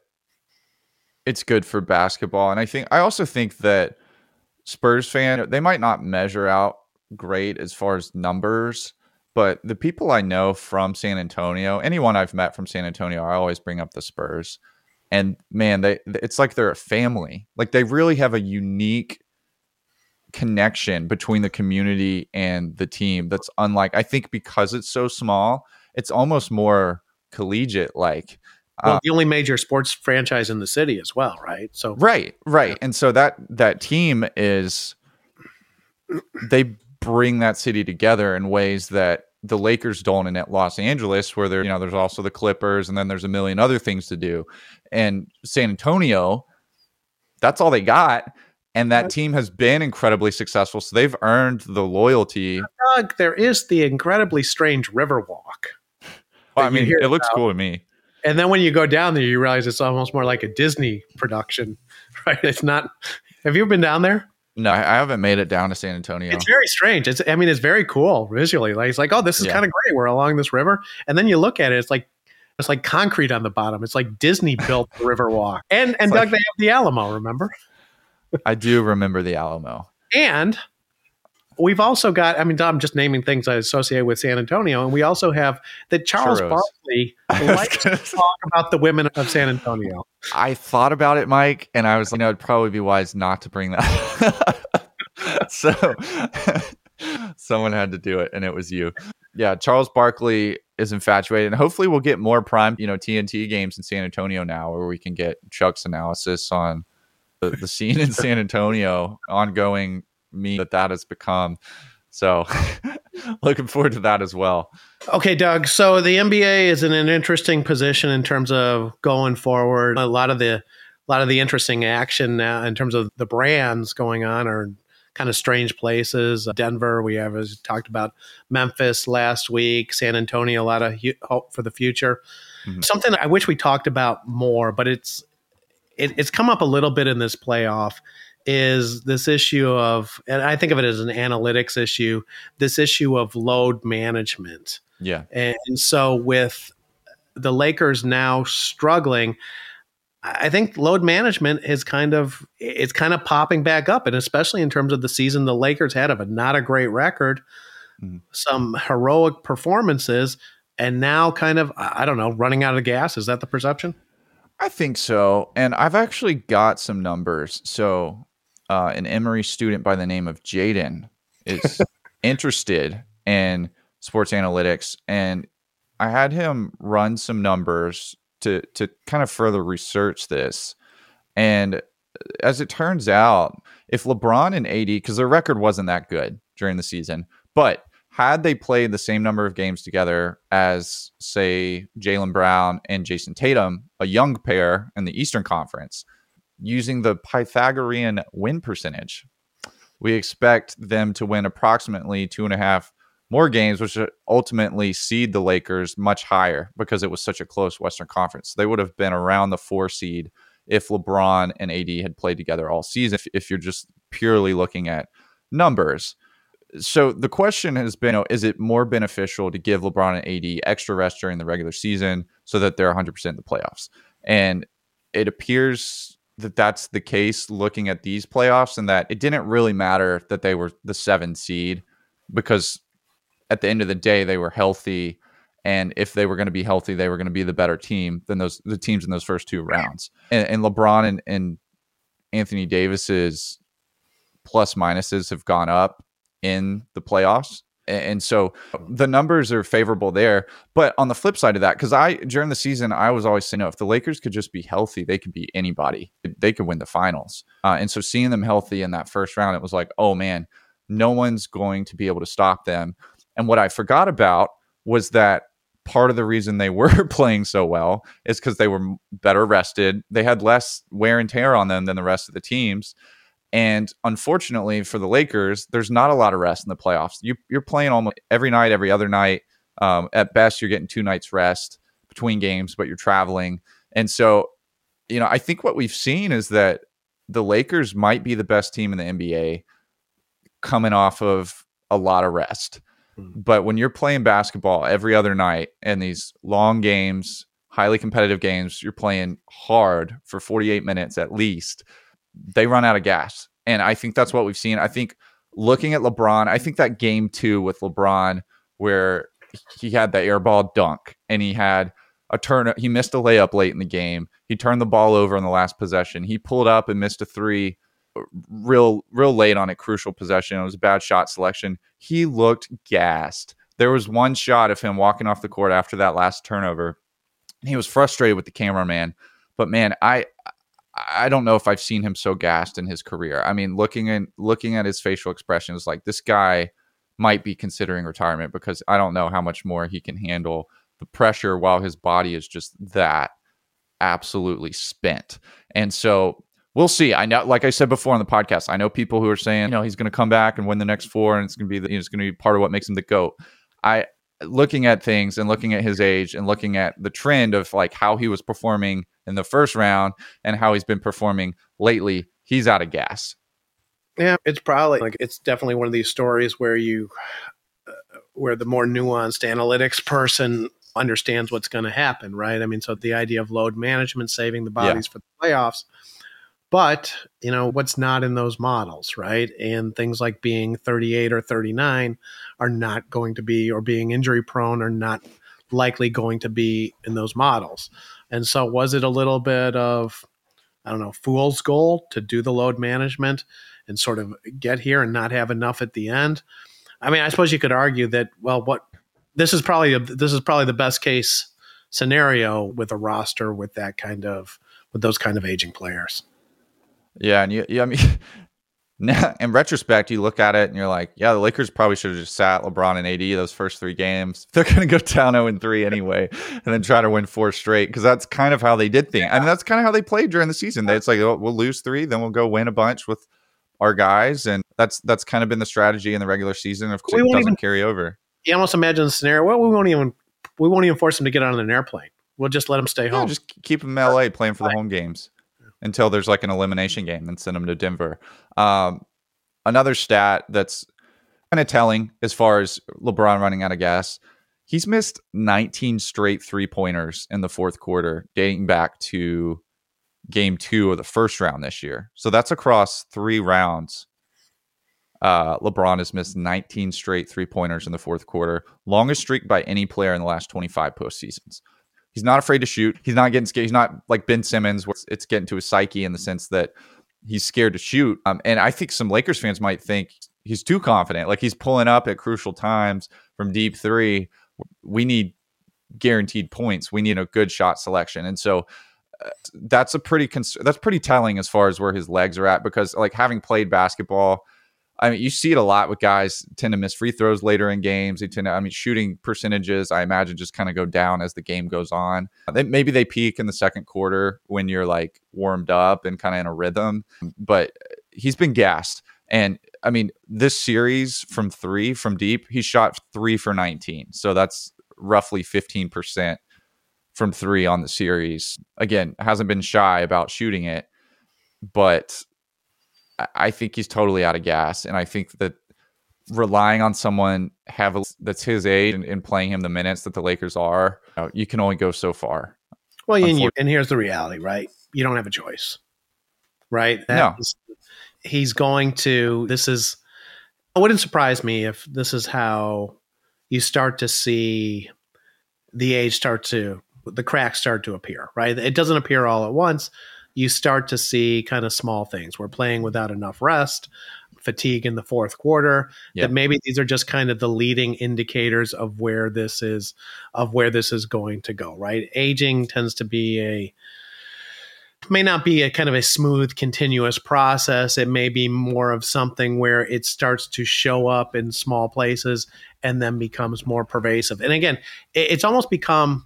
Speaker 2: it's good for basketball. And I think I also think that Spurs fan they might not measure out great as far as numbers, but the people I know from San Antonio, anyone I've met from San Antonio, I always bring up the Spurs. And man, they it's like they're a family. Like they really have a unique connection between the community and the team that's unlike I think because it's so small, it's almost more collegiate like
Speaker 1: well, uh, the only major sports franchise in the city as well, right? So
Speaker 2: right, right, yeah. and so that that team is they bring that city together in ways that the Lakers don't in Los Angeles, where there, you know, there's also the Clippers, and then there's a million other things to do. And San Antonio, that's all they got. And that team has been incredibly successful. So they've earned the loyalty.
Speaker 1: Doug, there is the incredibly strange Riverwalk.
Speaker 2: Well, I mean, it looks about. cool to me.
Speaker 1: And then when you go down there, you realize it's almost more like a Disney production, right? It's not. Have you been down there?
Speaker 2: No, I haven't made it down to San Antonio.
Speaker 1: It's very strange. It's, I mean, it's very cool visually. Like it's like, oh, this is yeah. kind of great. We're along this river, and then you look at it, it's like it's like concrete on the bottom. It's like Disney built the Riverwalk. And and Doug, like, they have the Alamo. Remember?
Speaker 2: I do remember the Alamo.
Speaker 1: And we've also got, I mean, I'm just naming things I associate with San Antonio, and we also have that Charles Churros. Barkley likes to talk about the women of San Antonio.
Speaker 2: I thought about it, Mike, and I was like, you know, it'd probably be wise not to bring that. so someone had to do it, and it was you. Yeah, Charles Barkley is infatuated, and hopefully we'll get more prime, you know, TNT games in San Antonio now, where we can get Chuck's analysis on the, the scene in San Antonio, ongoing me that that has become. So, looking forward to that as well.
Speaker 1: Okay, Doug. So the NBA is in an interesting position in terms of going forward. A lot of the a lot of the interesting action now in terms of the brands going on are kind of strange places. Denver, we have as talked about Memphis last week, San Antonio, a lot of hope for the future. Mm-hmm. Something I wish we talked about more, but it's it, it's come up a little bit in this playoff is this issue of, and I think of it as an analytics issue, this issue of load management.
Speaker 2: Yeah.
Speaker 1: And so with the Lakers now struggling, I think load management is kind of it's kind of popping back up, and especially in terms of the season the Lakers had of a not a great record, mm-hmm. some heroic performances, and now kind of I don't know running out of gas. Is that the perception?
Speaker 2: I think so, and I've actually got some numbers. So uh, an Emory student by the name of Jaden is interested in sports analytics, and I had him run some numbers to to kind of further research this. And as it turns out, if LeBron and AD, because their record wasn't that good during the season, but had they played the same number of games together as, say, Jaylen Brown and Jayson Tatum, a young pair in the Eastern Conference, using the Pythagorean win percentage. We expect them to win approximately two and a half more games, which ultimately seed the Lakers much higher because it was such a close Western Conference. They would have been around the four seed if LeBron and AD had played together all season, if, if you're just purely looking at numbers. So the question has been you know, is it more beneficial to give LeBron and AD extra rest during the regular season so that they're 100% in the playoffs? And it appears that that's the case looking at these playoffs and that it didn't really matter that they were the seven seed because at the end of the day they were healthy. And if they were going to be healthy they were going to be the better team than those the teams in those first two rounds. And, and lebron and, and anthony davis's plus minuses have gone up in the playoffs and so the numbers are favorable there. But on the flip side of that, because I during the season I was always saying, no, if the Lakers could just be healthy, they could be anybody. They could win the finals. Uh, and so seeing them healthy in that first round, it was like, oh man, no one's going to be able to stop them. And what I forgot about was that part of the reason they were playing so well is because they were better rested. They had less wear and tear on them than the rest of the teams. And unfortunately for the Lakers, there's not a lot of rest in the playoffs. You, are playing almost every night, every other night. Um, at best, you're getting two nights rest between games, but you're traveling. And so, you know, I think what we've seen is that the Lakers might be the best team in the NBA coming off of a lot of rest. Mm-hmm. But when you're playing basketball every other night and these long games, highly competitive games, you're playing hard for 48 minutes at least they run out of gas. And I think that's mm. what we've seen. I think looking at LeBron, I think that game two with LeBron, where he had the airball dunk and he had a turn, he missed a layup late in the game. He turned the ball over in the last possession. He pulled up and missed a three uh, real real late on a crucial possession. It was a bad shot selection. He looked gassed. There was one shot of him walking off the court after that last turnover. He was frustrated with the cameraman, but man, I I don't know if I've seen him so gassed in his career. I mean, looking at looking at his facial expressions, like this guy might be considering retirement because I don't know how much more he can handle the pressure while his body is just that absolutely spent. And so we'll see. I know, like I said before on the podcast, I know people who are saying, you know, he's going to come back and win the next four, and it's going to be, the, you know, it's going to be part of what makes him the goat. I looking at things and looking at his age and looking at the trend of like how he was performing in the first round and how he's been performing lately, he's out of gas.
Speaker 1: Yeah, it's probably like it's definitely one of these stories where you, uh, where the more nuanced analytics person understands what's going to happen, right? I mean, so the idea of load management, saving the bodies yeah. for the playoffs, but you know what's not in those models, right? And things like being 38 or 39 are not going to be, or being injury prone are not likely going to be in those models. And so, was it a little bit of, I don't know, fool's goal to do the load management and sort of get here and not have enough at the end? I mean, I suppose you could argue that, well, what this is probably a, this is probably the best case scenario with a roster with that kind of with those kind of aging players.
Speaker 2: Yeah, and you, yeah, I mean, now in retrospect, you look at it and you're like, yeah, the Lakers probably should have just sat LeBron and AD those first three games. They're going to go down 0 and 3 anyway, and then try to win four straight because that's kind of how they did things. I mean, that's kind of how they played during the season. It's like oh, we'll lose three, then we'll go win a bunch with our guys, and that's that's kind of been the strategy in the regular season. Of course, it doesn't even, carry over
Speaker 1: you almost imagine the scenario. Well, we won't even we won't even force them to get on an airplane. We'll just let them stay home.
Speaker 2: just keep them in LA playing for the home games until there's like an elimination game, and send them to Denver. Um, another stat that's kind of telling as far as LeBron running out of gas. He's missed 19 straight three pointers in the fourth quarter, dating back to game two of the first round this year. So that's across three rounds uh, LeBron has missed 19 straight three pointers in the fourth quarter, longest streak by any player in the last 25 postseasons. He's not afraid to shoot. He's not getting scared. He's not like Ben Simmons, where it's getting to his psyche in the sense that he's scared to shoot. Um, and I think some Lakers fans might think he's too confident. Like he's pulling up at crucial times from deep three. We need guaranteed points. We need a good shot selection. And so uh, that's a pretty cons- that's pretty telling as far as where his legs are at because like having played basketball I mean, you see it a lot with guys tend to miss free throws later in games. They tend to, I mean, shooting percentages, I imagine, just kind of go down as the game goes on. Uh, they, maybe they peak in the second quarter when you're like warmed up and kind of in a rhythm, but he's been gassed. And I mean, this series from three from deep, he shot three for 19. So that's roughly 15% from three on the series. Again, hasn't been shy about shooting it, but I think he's totally out of gas, and I think that relying on someone have that's his age and, and, playing him the minutes that the Lakers are, you, know, you can only go so far.
Speaker 1: Well, and, you, and here's the reality, right? You don't have a choice, right? That
Speaker 2: no,
Speaker 1: is, he's going to. This is. It wouldn't surprise me if this is how you start to see the age start to the cracks start to appear. Right? It doesn't appear all at once you start to see kind of small things. We're playing without enough rest, fatigue in the fourth quarter. Yep. That maybe these are just kind of the leading indicators of where this is of where this is going to go. Right, aging tends to be a may not be a kind of a smooth continuous process it may be more of something where it starts to show up in small places and then becomes more pervasive and again it's almost become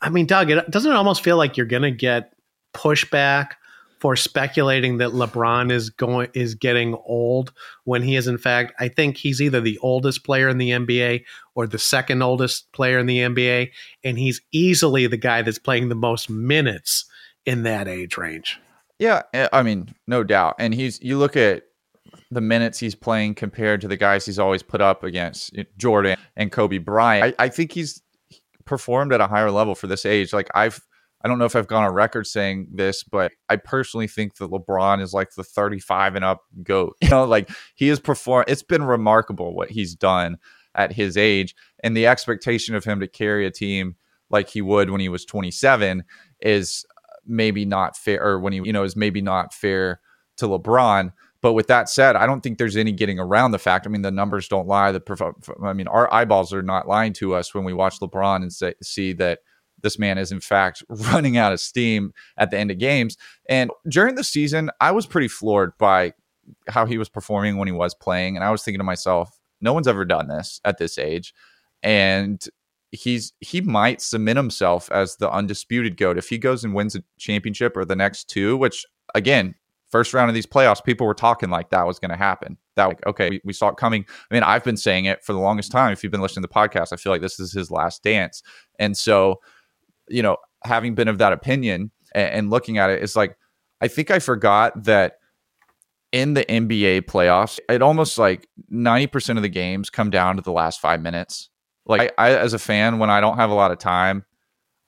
Speaker 1: i mean doug it doesn't it almost feel like you're going to get pushback for speculating that LeBron is going is getting old when he is in fact I think he's either the oldest player in the NBA or the second oldest player in the NBA and he's easily the guy that's playing the most minutes in that age range.
Speaker 2: Yeah, eh, I mean, no doubt. And he's you look at the minutes he's playing compared to the guys he's always put up against Jordan and Kobe Bryant. I, I think he's performed at a higher level for this age. Like I've I don't know if I've gone on record saying this, but I personally think that LeBron is like the 35 and up goat. You know, like he has performed, it's been remarkable what he's done at his age. And the expectation of him to carry a team like he would when he was 27 is maybe not fair, or when he, you know, is maybe not fair to LeBron. But with that said, I don't think there's any getting around the fact. I mean, the numbers don't lie. The I mean, our eyeballs are not lying to us when we watch LeBron and say, see that this man is in fact running out of steam at the end of games. And during the season, I was pretty floored by how he was performing when he was playing, and I was thinking to myself, no one's ever done this at this age, and he's he might cement himself as the undisputed goat if he goes and wins a championship or the next two which again first round of these playoffs, people were talking like that was going to happen. That like, okay, we, we, saw it coming. I mean, I've been saying it for the longest time. If you've been listening to the podcast, I feel like this is his last dance. And so, you know, having been of that opinion and, and looking at it, it's like I think I forgot that in the NBA playoffs, it almost like ninety percent of the games come down to the last five minutes. Like I, I, as a fan, when I don't have a lot of time,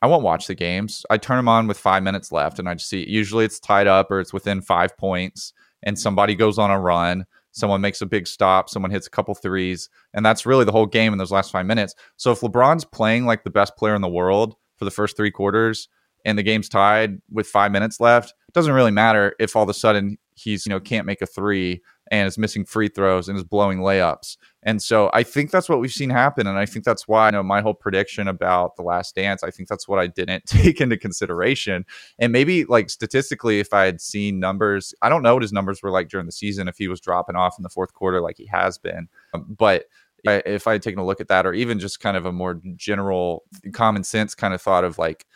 Speaker 2: I won't watch the games. I turn them on with five minutes left, and I just see. Usually, it's tied up or it's within five points, and somebody goes on a run. Someone makes a big stop. Someone hits a couple threes, and that's really the whole game in those last five minutes. So if LeBron's playing like the best player in the world for the first three quarters, and the game's tied with five minutes left, it doesn't really matter if all of a sudden he's you know can't make a three and is missing free throws and is blowing layups. And so I think that's what we've seen happen. And I think that's why you know my whole prediction about the last dance, I think that's what I didn't take into consideration. And maybe like statistically, if I had seen numbers, I don't know what his numbers were like during the season, if he was dropping off in the fourth quarter like he has been. But if I had taken a look at that, or even just kind of a more general common sense kind of thought of like,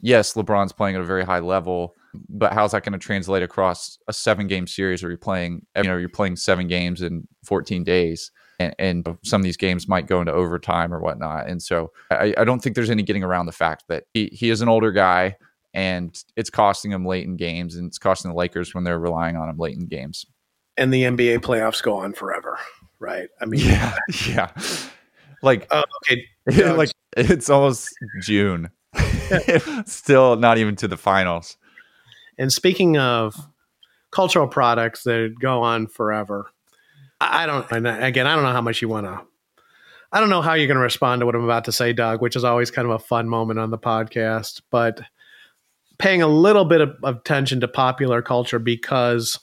Speaker 2: yes, LeBron's playing at a very high level but how's that going to translate across a seven game series where you're playing you know you're playing seven games in 14 days and, and some of these games might go into overtime or whatnot. And so I, I don't think there's any getting around the fact that he, he is an older guy and it's costing him late in games and it's costing the lakers when they're relying on him late in games.
Speaker 1: And the nba playoffs go on forever right?
Speaker 2: I mean yeah yeah. Like uh, okay like it's almost june. Still not even to the finals.
Speaker 1: And speaking of cultural products that go on forever, I don't, and again, I don't know how much you want to, I don't know how you're going to respond to what I'm about to say, Doug, which is always kind of a fun moment on the podcast, but paying a little bit of attention to popular culture because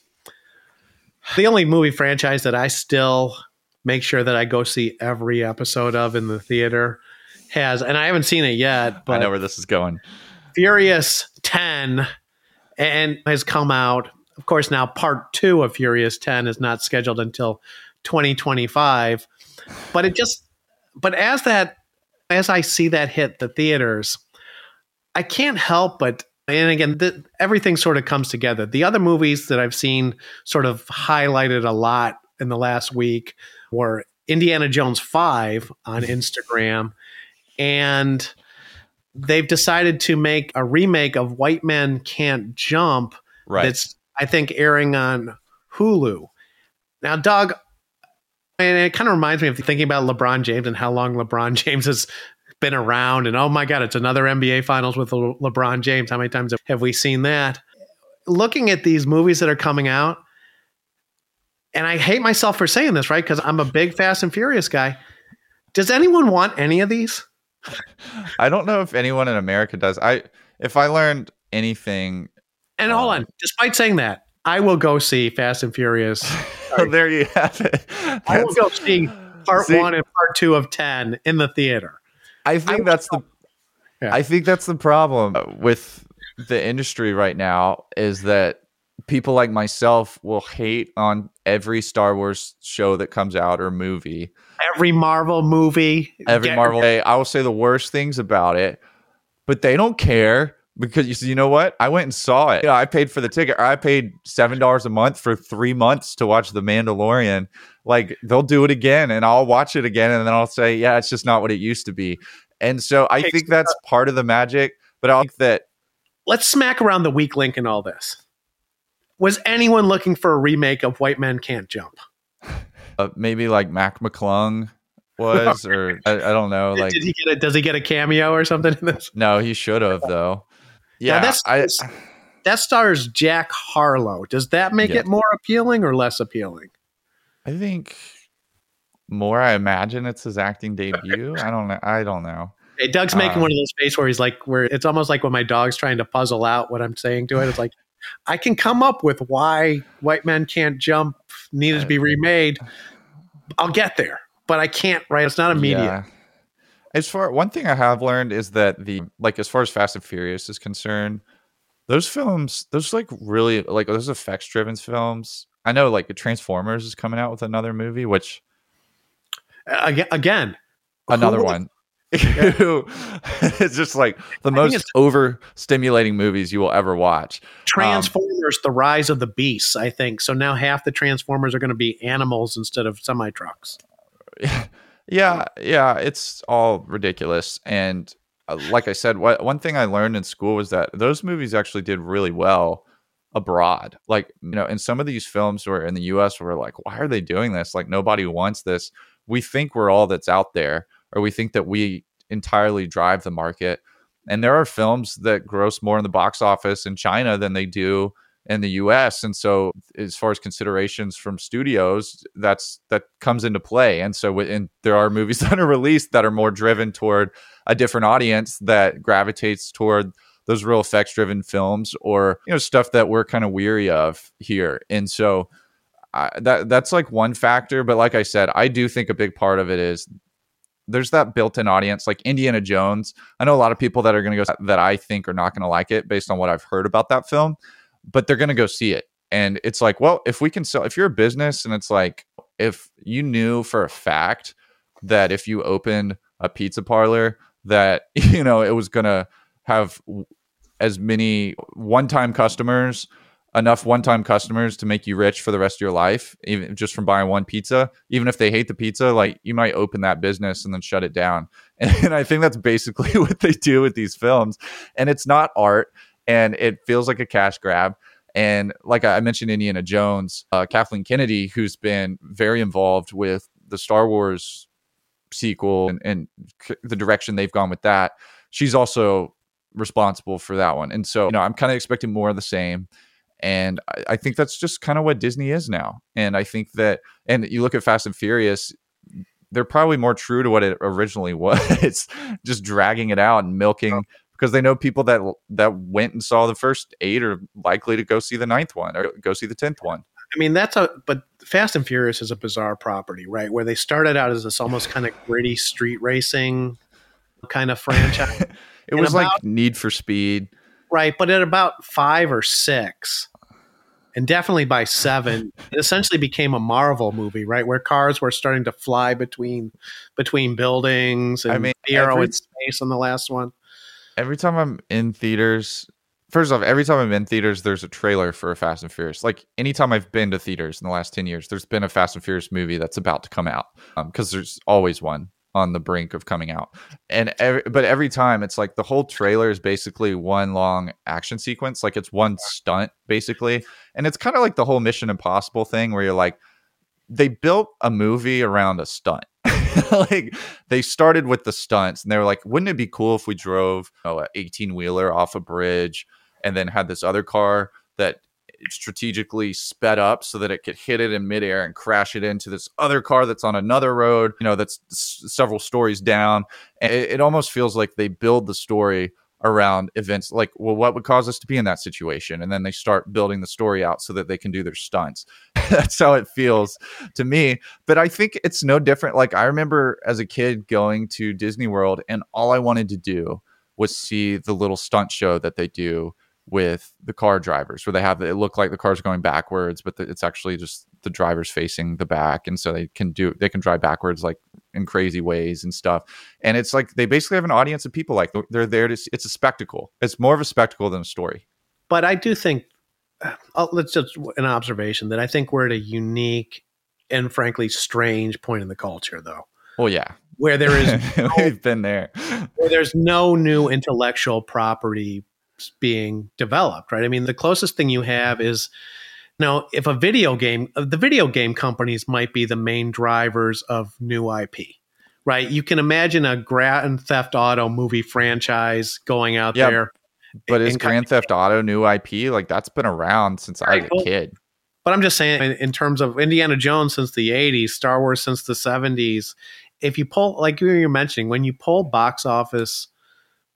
Speaker 1: the only movie franchise that I still make sure that I go see every episode of in the theater has, and I haven't seen it yet, but
Speaker 2: I know where this is going.
Speaker 1: Furious 10 and has come out. Of course, now part two of Furious 10 is not scheduled until 2025. But it just, but as that, as I see that hit the theaters, I can't help but, and again, the, everything sort of comes together. The other movies that I've seen sort of highlighted a lot in the last week were Indiana Jones 5 on mm-hmm. Instagram and they've decided to make a remake of White Men Can't Jump.
Speaker 2: Right.
Speaker 1: That's I think airing on Hulu. Now, Doug, and it kind of reminds me of thinking about LeBron James and how long LeBron James has been around. And oh my God, it's another NBA Finals with Le- LeBron James. How many times have we seen that? Looking at these movies that are coming out, and I hate myself for saying this, right? Because I'm a big Fast and Furious guy. Does anyone want any of these?
Speaker 2: I don't know if anyone in America does. I if I learned anything
Speaker 1: And um, hold on, despite saying that, I will go see Fast and Furious.
Speaker 2: oh, there you have it.
Speaker 1: That's, I will go see part see, one and part two of ten in the theater.
Speaker 2: I think I that's the yeah. I think that's the problem with the industry right now is that people like myself will hate on every Star Wars show that comes out or movie.
Speaker 1: Every Marvel movie.
Speaker 2: Every get- Marvel. I will say the worst things about it, but they don't care because you, you know what? I went and saw it. You know, I paid for the ticket. I paid seven dollars a month for three months to watch The Mandalorian. Like they'll do it again, and I'll watch it again, and then I'll say, "Yeah, it's just not what it used to be." And so I think that's uh part of the magic. But I think that
Speaker 1: let's smack around the weak link in all this was anyone looking for a remake of White Men Can't Jump?
Speaker 2: Uh, maybe like Mac McClung was, or I, I, don't know. Like,
Speaker 1: did he get a, does he get a cameo or something in this?
Speaker 2: No, he should have though. Yeah,
Speaker 1: that's, I, that stars Jack Harlow. Does that make yeah. it more appealing or less appealing?
Speaker 2: I think more. I imagine it's his acting debut. I don't know. I don't know.
Speaker 1: Hey, Doug's making uh, one of those faces where he's like, where it's almost like when my dog's trying to puzzle out what I'm saying to it. It's like, I can come up with why White Men Can't Jump needed to be remade. I'll get there, but I can't. Right? It's not immediate. Yeah.
Speaker 2: As far one thing I have learned is that the like as far as Fast and Furious is concerned, those films, those like really like those effects driven films. I know like Transformers is coming out with another movie, which
Speaker 1: again,
Speaker 2: another one. It's just like the most overstimulating movies you will ever watch.
Speaker 1: Transformers: um, The Rise of the Beasts. I think so. Now half the Transformers are going to be animals instead of semi trucks.
Speaker 2: Yeah, yeah, it's all ridiculous. And uh, like I said, what, one thing I learned in school was that those movies actually did really well abroad. Like, you know, in some of these films were in the US, we're like, why are they doing this? Like, nobody wants this. We think we're all that's out there, or we think that we entirely drive the market. And there are films that gross more in the box office in China than they do in the US and so as far as considerations from studios that's that comes into play. And so and there are movies that are released that are more driven toward a different audience that gravitates toward those real effects driven films or you know stuff that we're kind of weary of here. And so uh, that that's like one factor. But like I said I do think a big part of it is there's that built-in audience like Indiana Jones. I know a lot of people that are going to go that I think are not going to like it based on what I've heard about that film but they're going to go see it. And it's like, well, if we can sell, if you're a business and it's like, if you knew for a fact that if you opened a pizza parlor, that, you know, it was going to have as many one time customers, enough one time customers to make you rich for the rest of your life, even just from buying one pizza, even if they hate the pizza, like you might open that business and then shut it down. And I think that's basically what they do with these films. And it's not art and it feels like a cash grab. And like I mentioned, Indiana Jones, uh, Kathleen Kennedy, who's been very involved with the Star Wars sequel and, and the direction they've gone with that, she's also responsible for that one. And so, you know, I'm kind of expecting more of the same. And I, I think that's just kind of what Disney is now. And I think that, and you look at Fast and Furious, they're probably more true to what it originally was. it's just dragging it out and milking oh. because they know people that that went and saw the first eight are likely to go see the ninth one or go see the tenth one.
Speaker 1: I mean, that's a but Fast and Furious is a bizarre property, right? Where they started out as this almost kind of gritty street racing kind of franchise. it
Speaker 2: and was about, like Need for Speed,
Speaker 1: right? But at about five or six, and definitely by seven, it essentially became a Marvel movie, right? Where cars were starting to fly between between buildings and I mean, arrow in space on the last one
Speaker 2: every time I'm in theaters, first off, every time I'm in theaters, there's a trailer for a Fast and Furious. Like anytime I've been to theaters in the last 10 years, there's been a Fast and Furious movie that's about to come out because um, there's always one on the brink of coming out. And every, but every time it's like the whole trailer is basically one long action sequence, like it's one stunt basically. And it's kind of like the whole Mission Impossible thing where you're like they built a movie around a stunt. like they started with the stunts and they were like, wouldn't it be cool if we drove you know, an 18 wheeler off a bridge and then had this other car that strategically sped up so that it could hit it in midair and crash it into this other car that's on another road, you know, that's several stories down. And it, it almost feels like they build the story around events like well what would cause us to be in that situation? And then they start building the story out so that they can do their stunts. That's how it feels to me. But i think it's no different. Like i remember as a kid going to disney world and all i wanted to do was see the little stunt show that they do with the car drivers where they have it look like the car's going backwards but it's actually just the drivers facing the back and so they can do they can drive backwards like in crazy ways and stuff. And it's like they basically have an audience of people like they're there to it's a spectacle. It's more of a spectacle than a story.
Speaker 1: But i do think uh, let's just an observation that i think we're at a unique and frankly strange point in the culture though.
Speaker 2: Well yeah.
Speaker 1: Where there is
Speaker 2: no, we've been there.
Speaker 1: where there's no new intellectual property being developed right i mean the closest thing you have is now, if a video game, uh, the video game companies might be the main drivers of new IP, right? You can imagine a Grand Theft Auto movie franchise going out yeah, there.
Speaker 2: But is Grand Theft Auto new IP? Like that's been around since right, I was a kid.
Speaker 1: But I'm just saying, in, in terms of Indiana Jones since the 80s, Star Wars since the 70s, if you pull, like you were mentioning, when you pull box office,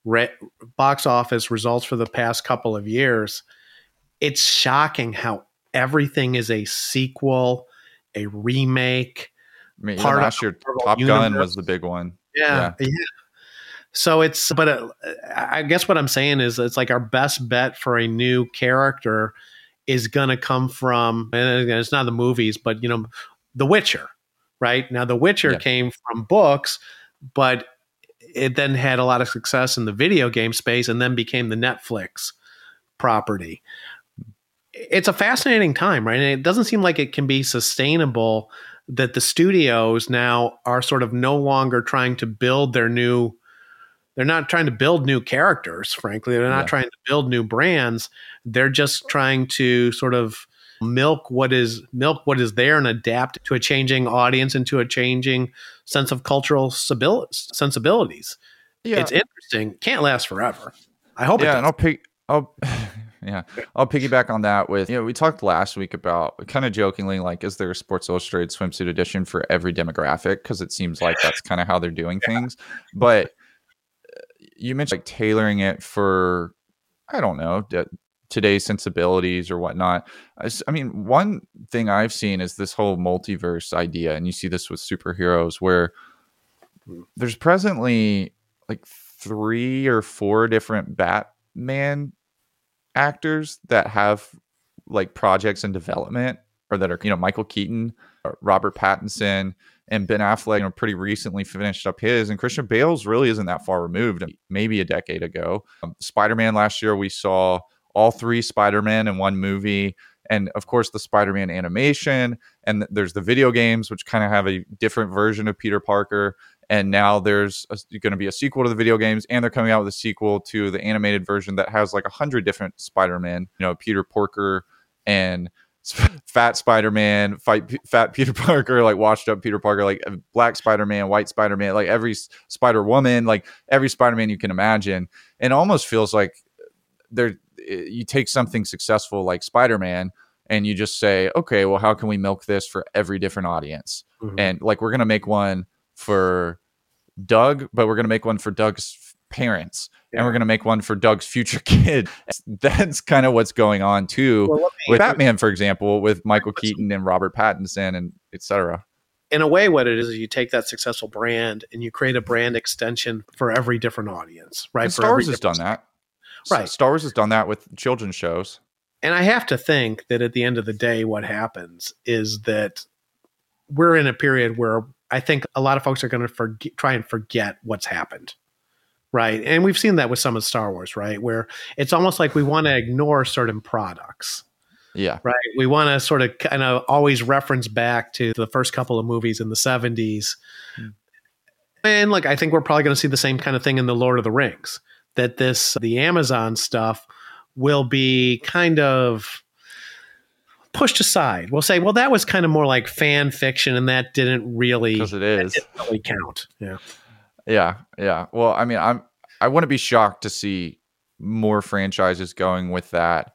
Speaker 1: re, box office results for the past couple of years, it's shocking how everything is a sequel, a remake.
Speaker 2: I mean,
Speaker 1: Part of
Speaker 2: last year, Top Gun was the big one.
Speaker 1: Yeah, yeah. So it's, but uh, I guess what I'm saying is it's like our best bet for a new character is going to come from, and it's not the movies, but you know, The Witcher, right? Now, The Witcher
Speaker 2: Yeah.
Speaker 1: came from books, but it then had a lot of success in the video game space and then became the Netflix property. It's a fascinating time, right? And it doesn't seem like it can be sustainable that the studios now are sort of no longer trying to build their new they're not trying to build new characters frankly they're not
Speaker 2: Yeah.
Speaker 1: trying to build new brands they're just trying to sort of milk what is milk what is there and adapt to a changing audience and to a changing sense of cultural sensibilities.
Speaker 2: Yeah,
Speaker 1: it's interesting. Can't last forever. I hope
Speaker 2: yeah,
Speaker 1: it
Speaker 2: and I'll pick. I'll yeah, I'll piggyback on that with you know we talked last week about kind of jokingly like is there a Sports Illustrated swimsuit edition for every demographic? Because it seems like that's kind of how they're doing things, but uh, you mentioned like tailoring it for I don't know today's sensibilities or whatnot. I, I mean, one thing I've seen is this whole multiverse idea, and you see this with superheroes where there's presently like three or four different Batman actors that have like projects in development or that are you know Michael Keaton, uh, Robert Pattinson, and Ben Affleck. You know, pretty recently finished up his, and Christian Bale's really isn't that far removed. Maybe a decade ago, um, Spider Man last year we saw all three Spider Man in one movie. And of course, the Spider Man animation, and th- there's the video games, which kind of have a different version of Peter Parker and now there's going to be a sequel to the video games and they're coming out with a sequel to the animated version that has like a hundred different spider-man you know peter porker and fat spider-man fight P- fat peter parker like washed up peter parker like uh, black spider-man white spider-man like every spider-woman like every spider-man you can imagine and almost feels like you take something successful like spider-man and you just say okay well how can we milk this for every different audience
Speaker 1: Mhm.
Speaker 2: and like we're gonna make one for Doug, but we're gonna make one for Doug's parents, and we're gonna make one for Doug's future kid. That's kind of what's going on too
Speaker 1: Well, me-
Speaker 2: with Batman, for example, with Michael Keaton and Robert Pattinson and etc.
Speaker 1: in a way, what it is is you take that successful brand and you create a brand extension for every different audience, right?
Speaker 2: And
Speaker 1: For
Speaker 2: Star
Speaker 1: every
Speaker 2: Wars has done that.
Speaker 1: Right.
Speaker 2: Star Wars has done that with children's shows.
Speaker 1: And I have to think that at the end of the day, what happens is that we're in a period where I think a lot of folks are going to forget, try and forget what's happened. Right. And we've seen that with some of Star Wars, right? Where it's almost like we want to ignore certain products.
Speaker 2: Yeah,
Speaker 1: right? We want to sort of kind of always reference back to the first couple of movies in the 70s.
Speaker 2: Hmm.
Speaker 1: And like, I think we're probably going to see the same kind of thing in the Lord of the Rings that this uh, the Amazon stuff will be kind of pushed aside. We'll say, well, that was kind of more like fan fiction and that didn't really
Speaker 2: because it is.
Speaker 1: really count. Yeah.
Speaker 2: Yeah, yeah. Well, I mean, I'm I wouldn't be shocked to see more franchises going with that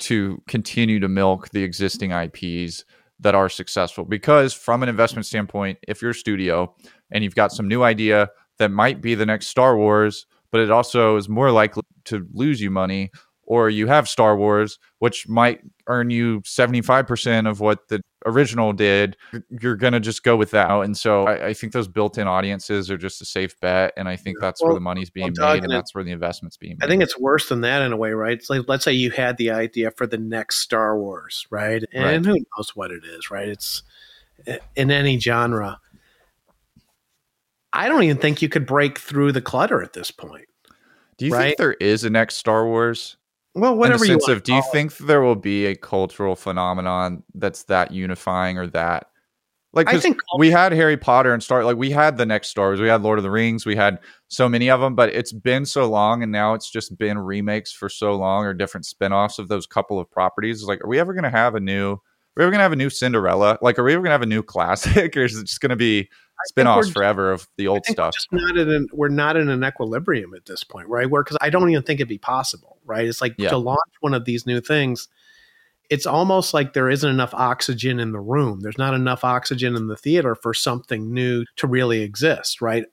Speaker 2: to continue to milk the existing IPs that are successful because from an investment standpoint, if you're a studio and you've got some new idea that might be the next Star Wars, but it also is more likely to lose you money or you have Star Wars which might earn you 75% of what the original did, you're going to just go with that. And so I, I think those built in audiences are just a safe bet. And I think that's
Speaker 1: Well-
Speaker 2: where the money's being
Speaker 1: well,
Speaker 2: made and
Speaker 1: and it-
Speaker 2: that's where the investment's being made.
Speaker 1: I think it's worse than that in a way, right? It's like let's say you had the idea for the next Star Wars, right? And
Speaker 2: Right.
Speaker 1: who knows what it is, right? It's eh, in any genre. I don't even think you could break through the clutter at this point.
Speaker 2: Do you
Speaker 1: right?
Speaker 2: think there is a next Star Wars?
Speaker 1: Well, whatever
Speaker 2: in
Speaker 1: you
Speaker 2: the sense
Speaker 1: want
Speaker 2: of, do you think there will be a cultural phenomenon that's that unifying or that? Like,
Speaker 1: I think
Speaker 2: we had Harry Potter and Star, like we had the next Star Wars, we had Lord of the Rings, we had so many of them, but it's been so long, and now it's just been remakes for so long or different spin-offs of those couple of properties. Like, are we ever going to have a new? We ever going to have a new Cinderella? Like, are we ever going to have a new classic, or is it just going to be spin-offs forever of the old
Speaker 1: we're
Speaker 2: stuff?
Speaker 1: just not in an, we're not in an equilibrium at this point, right? Where because I don't even think it'd be possible, right? It's like
Speaker 2: Yeah.
Speaker 1: to launch one of these new things. It's almost like there isn't enough oxygen in the room. There's not enough oxygen in the theater for something new to really exist, right?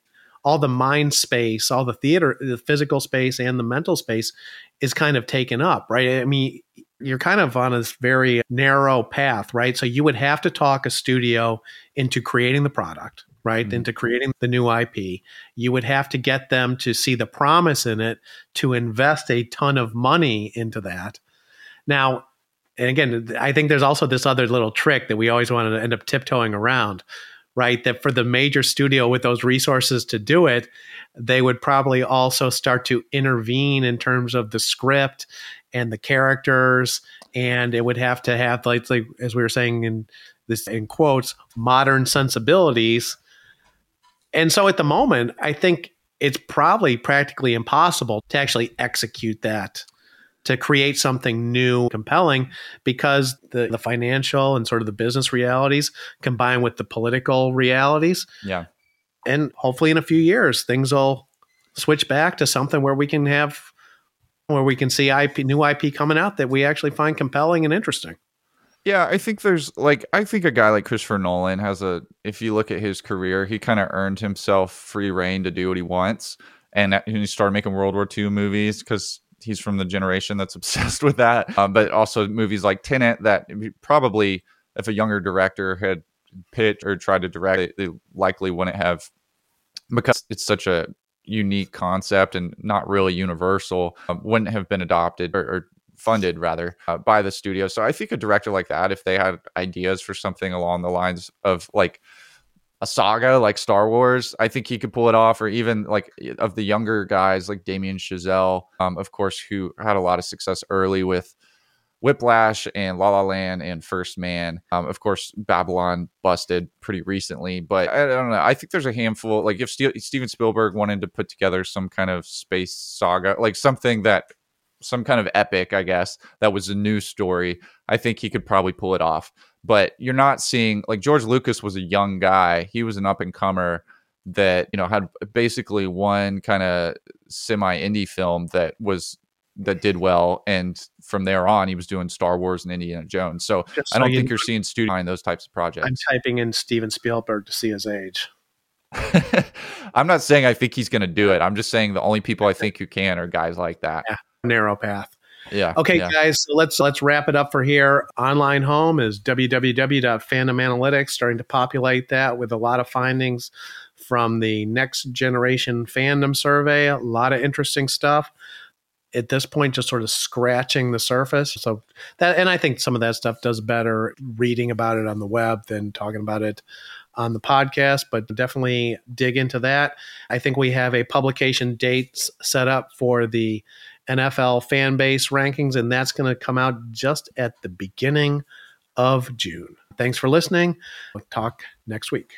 Speaker 1: All the mind space, all the theater, the physical space and the mental space is kind of taken up, right? I mean, you're kind of on this very narrow path, right? So you would have to talk a studio into creating the product, right? Mm-hmm. Into creating the new IP. You would have to get them to see the promise in it to invest a ton of money into that. Now, and again, I think there's also this other little trick that we always want to end up tiptoeing around, right? That for the major studio with those resources to do it, they would probably also start to intervene in terms of the script and the characters, and it would have to have like, like as we were saying in this in quotes, modern sensibilities. And so at the moment, I think it's probably practically impossible to actually execute that to create something new, compelling, because the, the financial and sort of the business realities combined with the political realities.
Speaker 2: Yeah.
Speaker 1: And hopefully in a few years, things will switch back to something where we can have, where we can see IP, new IP coming out that we actually find compelling and interesting.
Speaker 2: Yeah, I think there's like I think a guy like Christopher Nolan has a if you look at his career, he kind of earned himself free reign to do what he wants. And he started making World War II movies because he's from the generation that's obsessed with that. Um, but also movies like Tenet that probably, if a younger director had pitched or tried to direct, they, they likely wouldn't have because it's such a unique concept and not really universal, um, wouldn't have been adopted or, or funded rather uh, by the studio. So I think a director like that, if they had ideas for something along the lines of like a saga like Star Wars, I think he could pull it off. Or even like of the younger guys like Damien Chazelle, um, of course, who had a lot of success early with Whiplash and La La Land and First Man. Um, of course, Babylon busted pretty recently, but I, don't know. I think there's a handful. Like if St- Steven Spielberg wanted to put together some kind of space saga, like something that some kind of epic, I guess, that was a new story, I think he could probably pull it off but you're not seeing like George Lucas was a young guy. He was an up and comer that, you know, had basically one kind of semi indie film that was that did well and from there on he was doing Star Wars and Indiana Jones. So, so I don't you think you're seeing studio behind those types of projects.
Speaker 1: I'm typing in Steven Spielberg to see his age.
Speaker 2: I'm not saying I think he's going to do it. I'm just saying the only people I think who can are guys like that.
Speaker 1: Yeah, narrow path.
Speaker 2: Yeah.
Speaker 1: Okay,
Speaker 2: yeah.
Speaker 1: guys, so let's let's wrap it up for here. Online home is www.fandomanalytics, starting to populate that with a lot of findings from the next generation fandom survey. A lot of interesting stuff. At this point, just sort of scratching the surface. So that, and I think some of that stuff does better reading about it on the web than talking about it on the podcast, but definitely dig into that. I think we have a publication date set up for the NFL fan base rankings, and that's going to come out just at the beginning of June. Thanks for listening. We'll talk next week.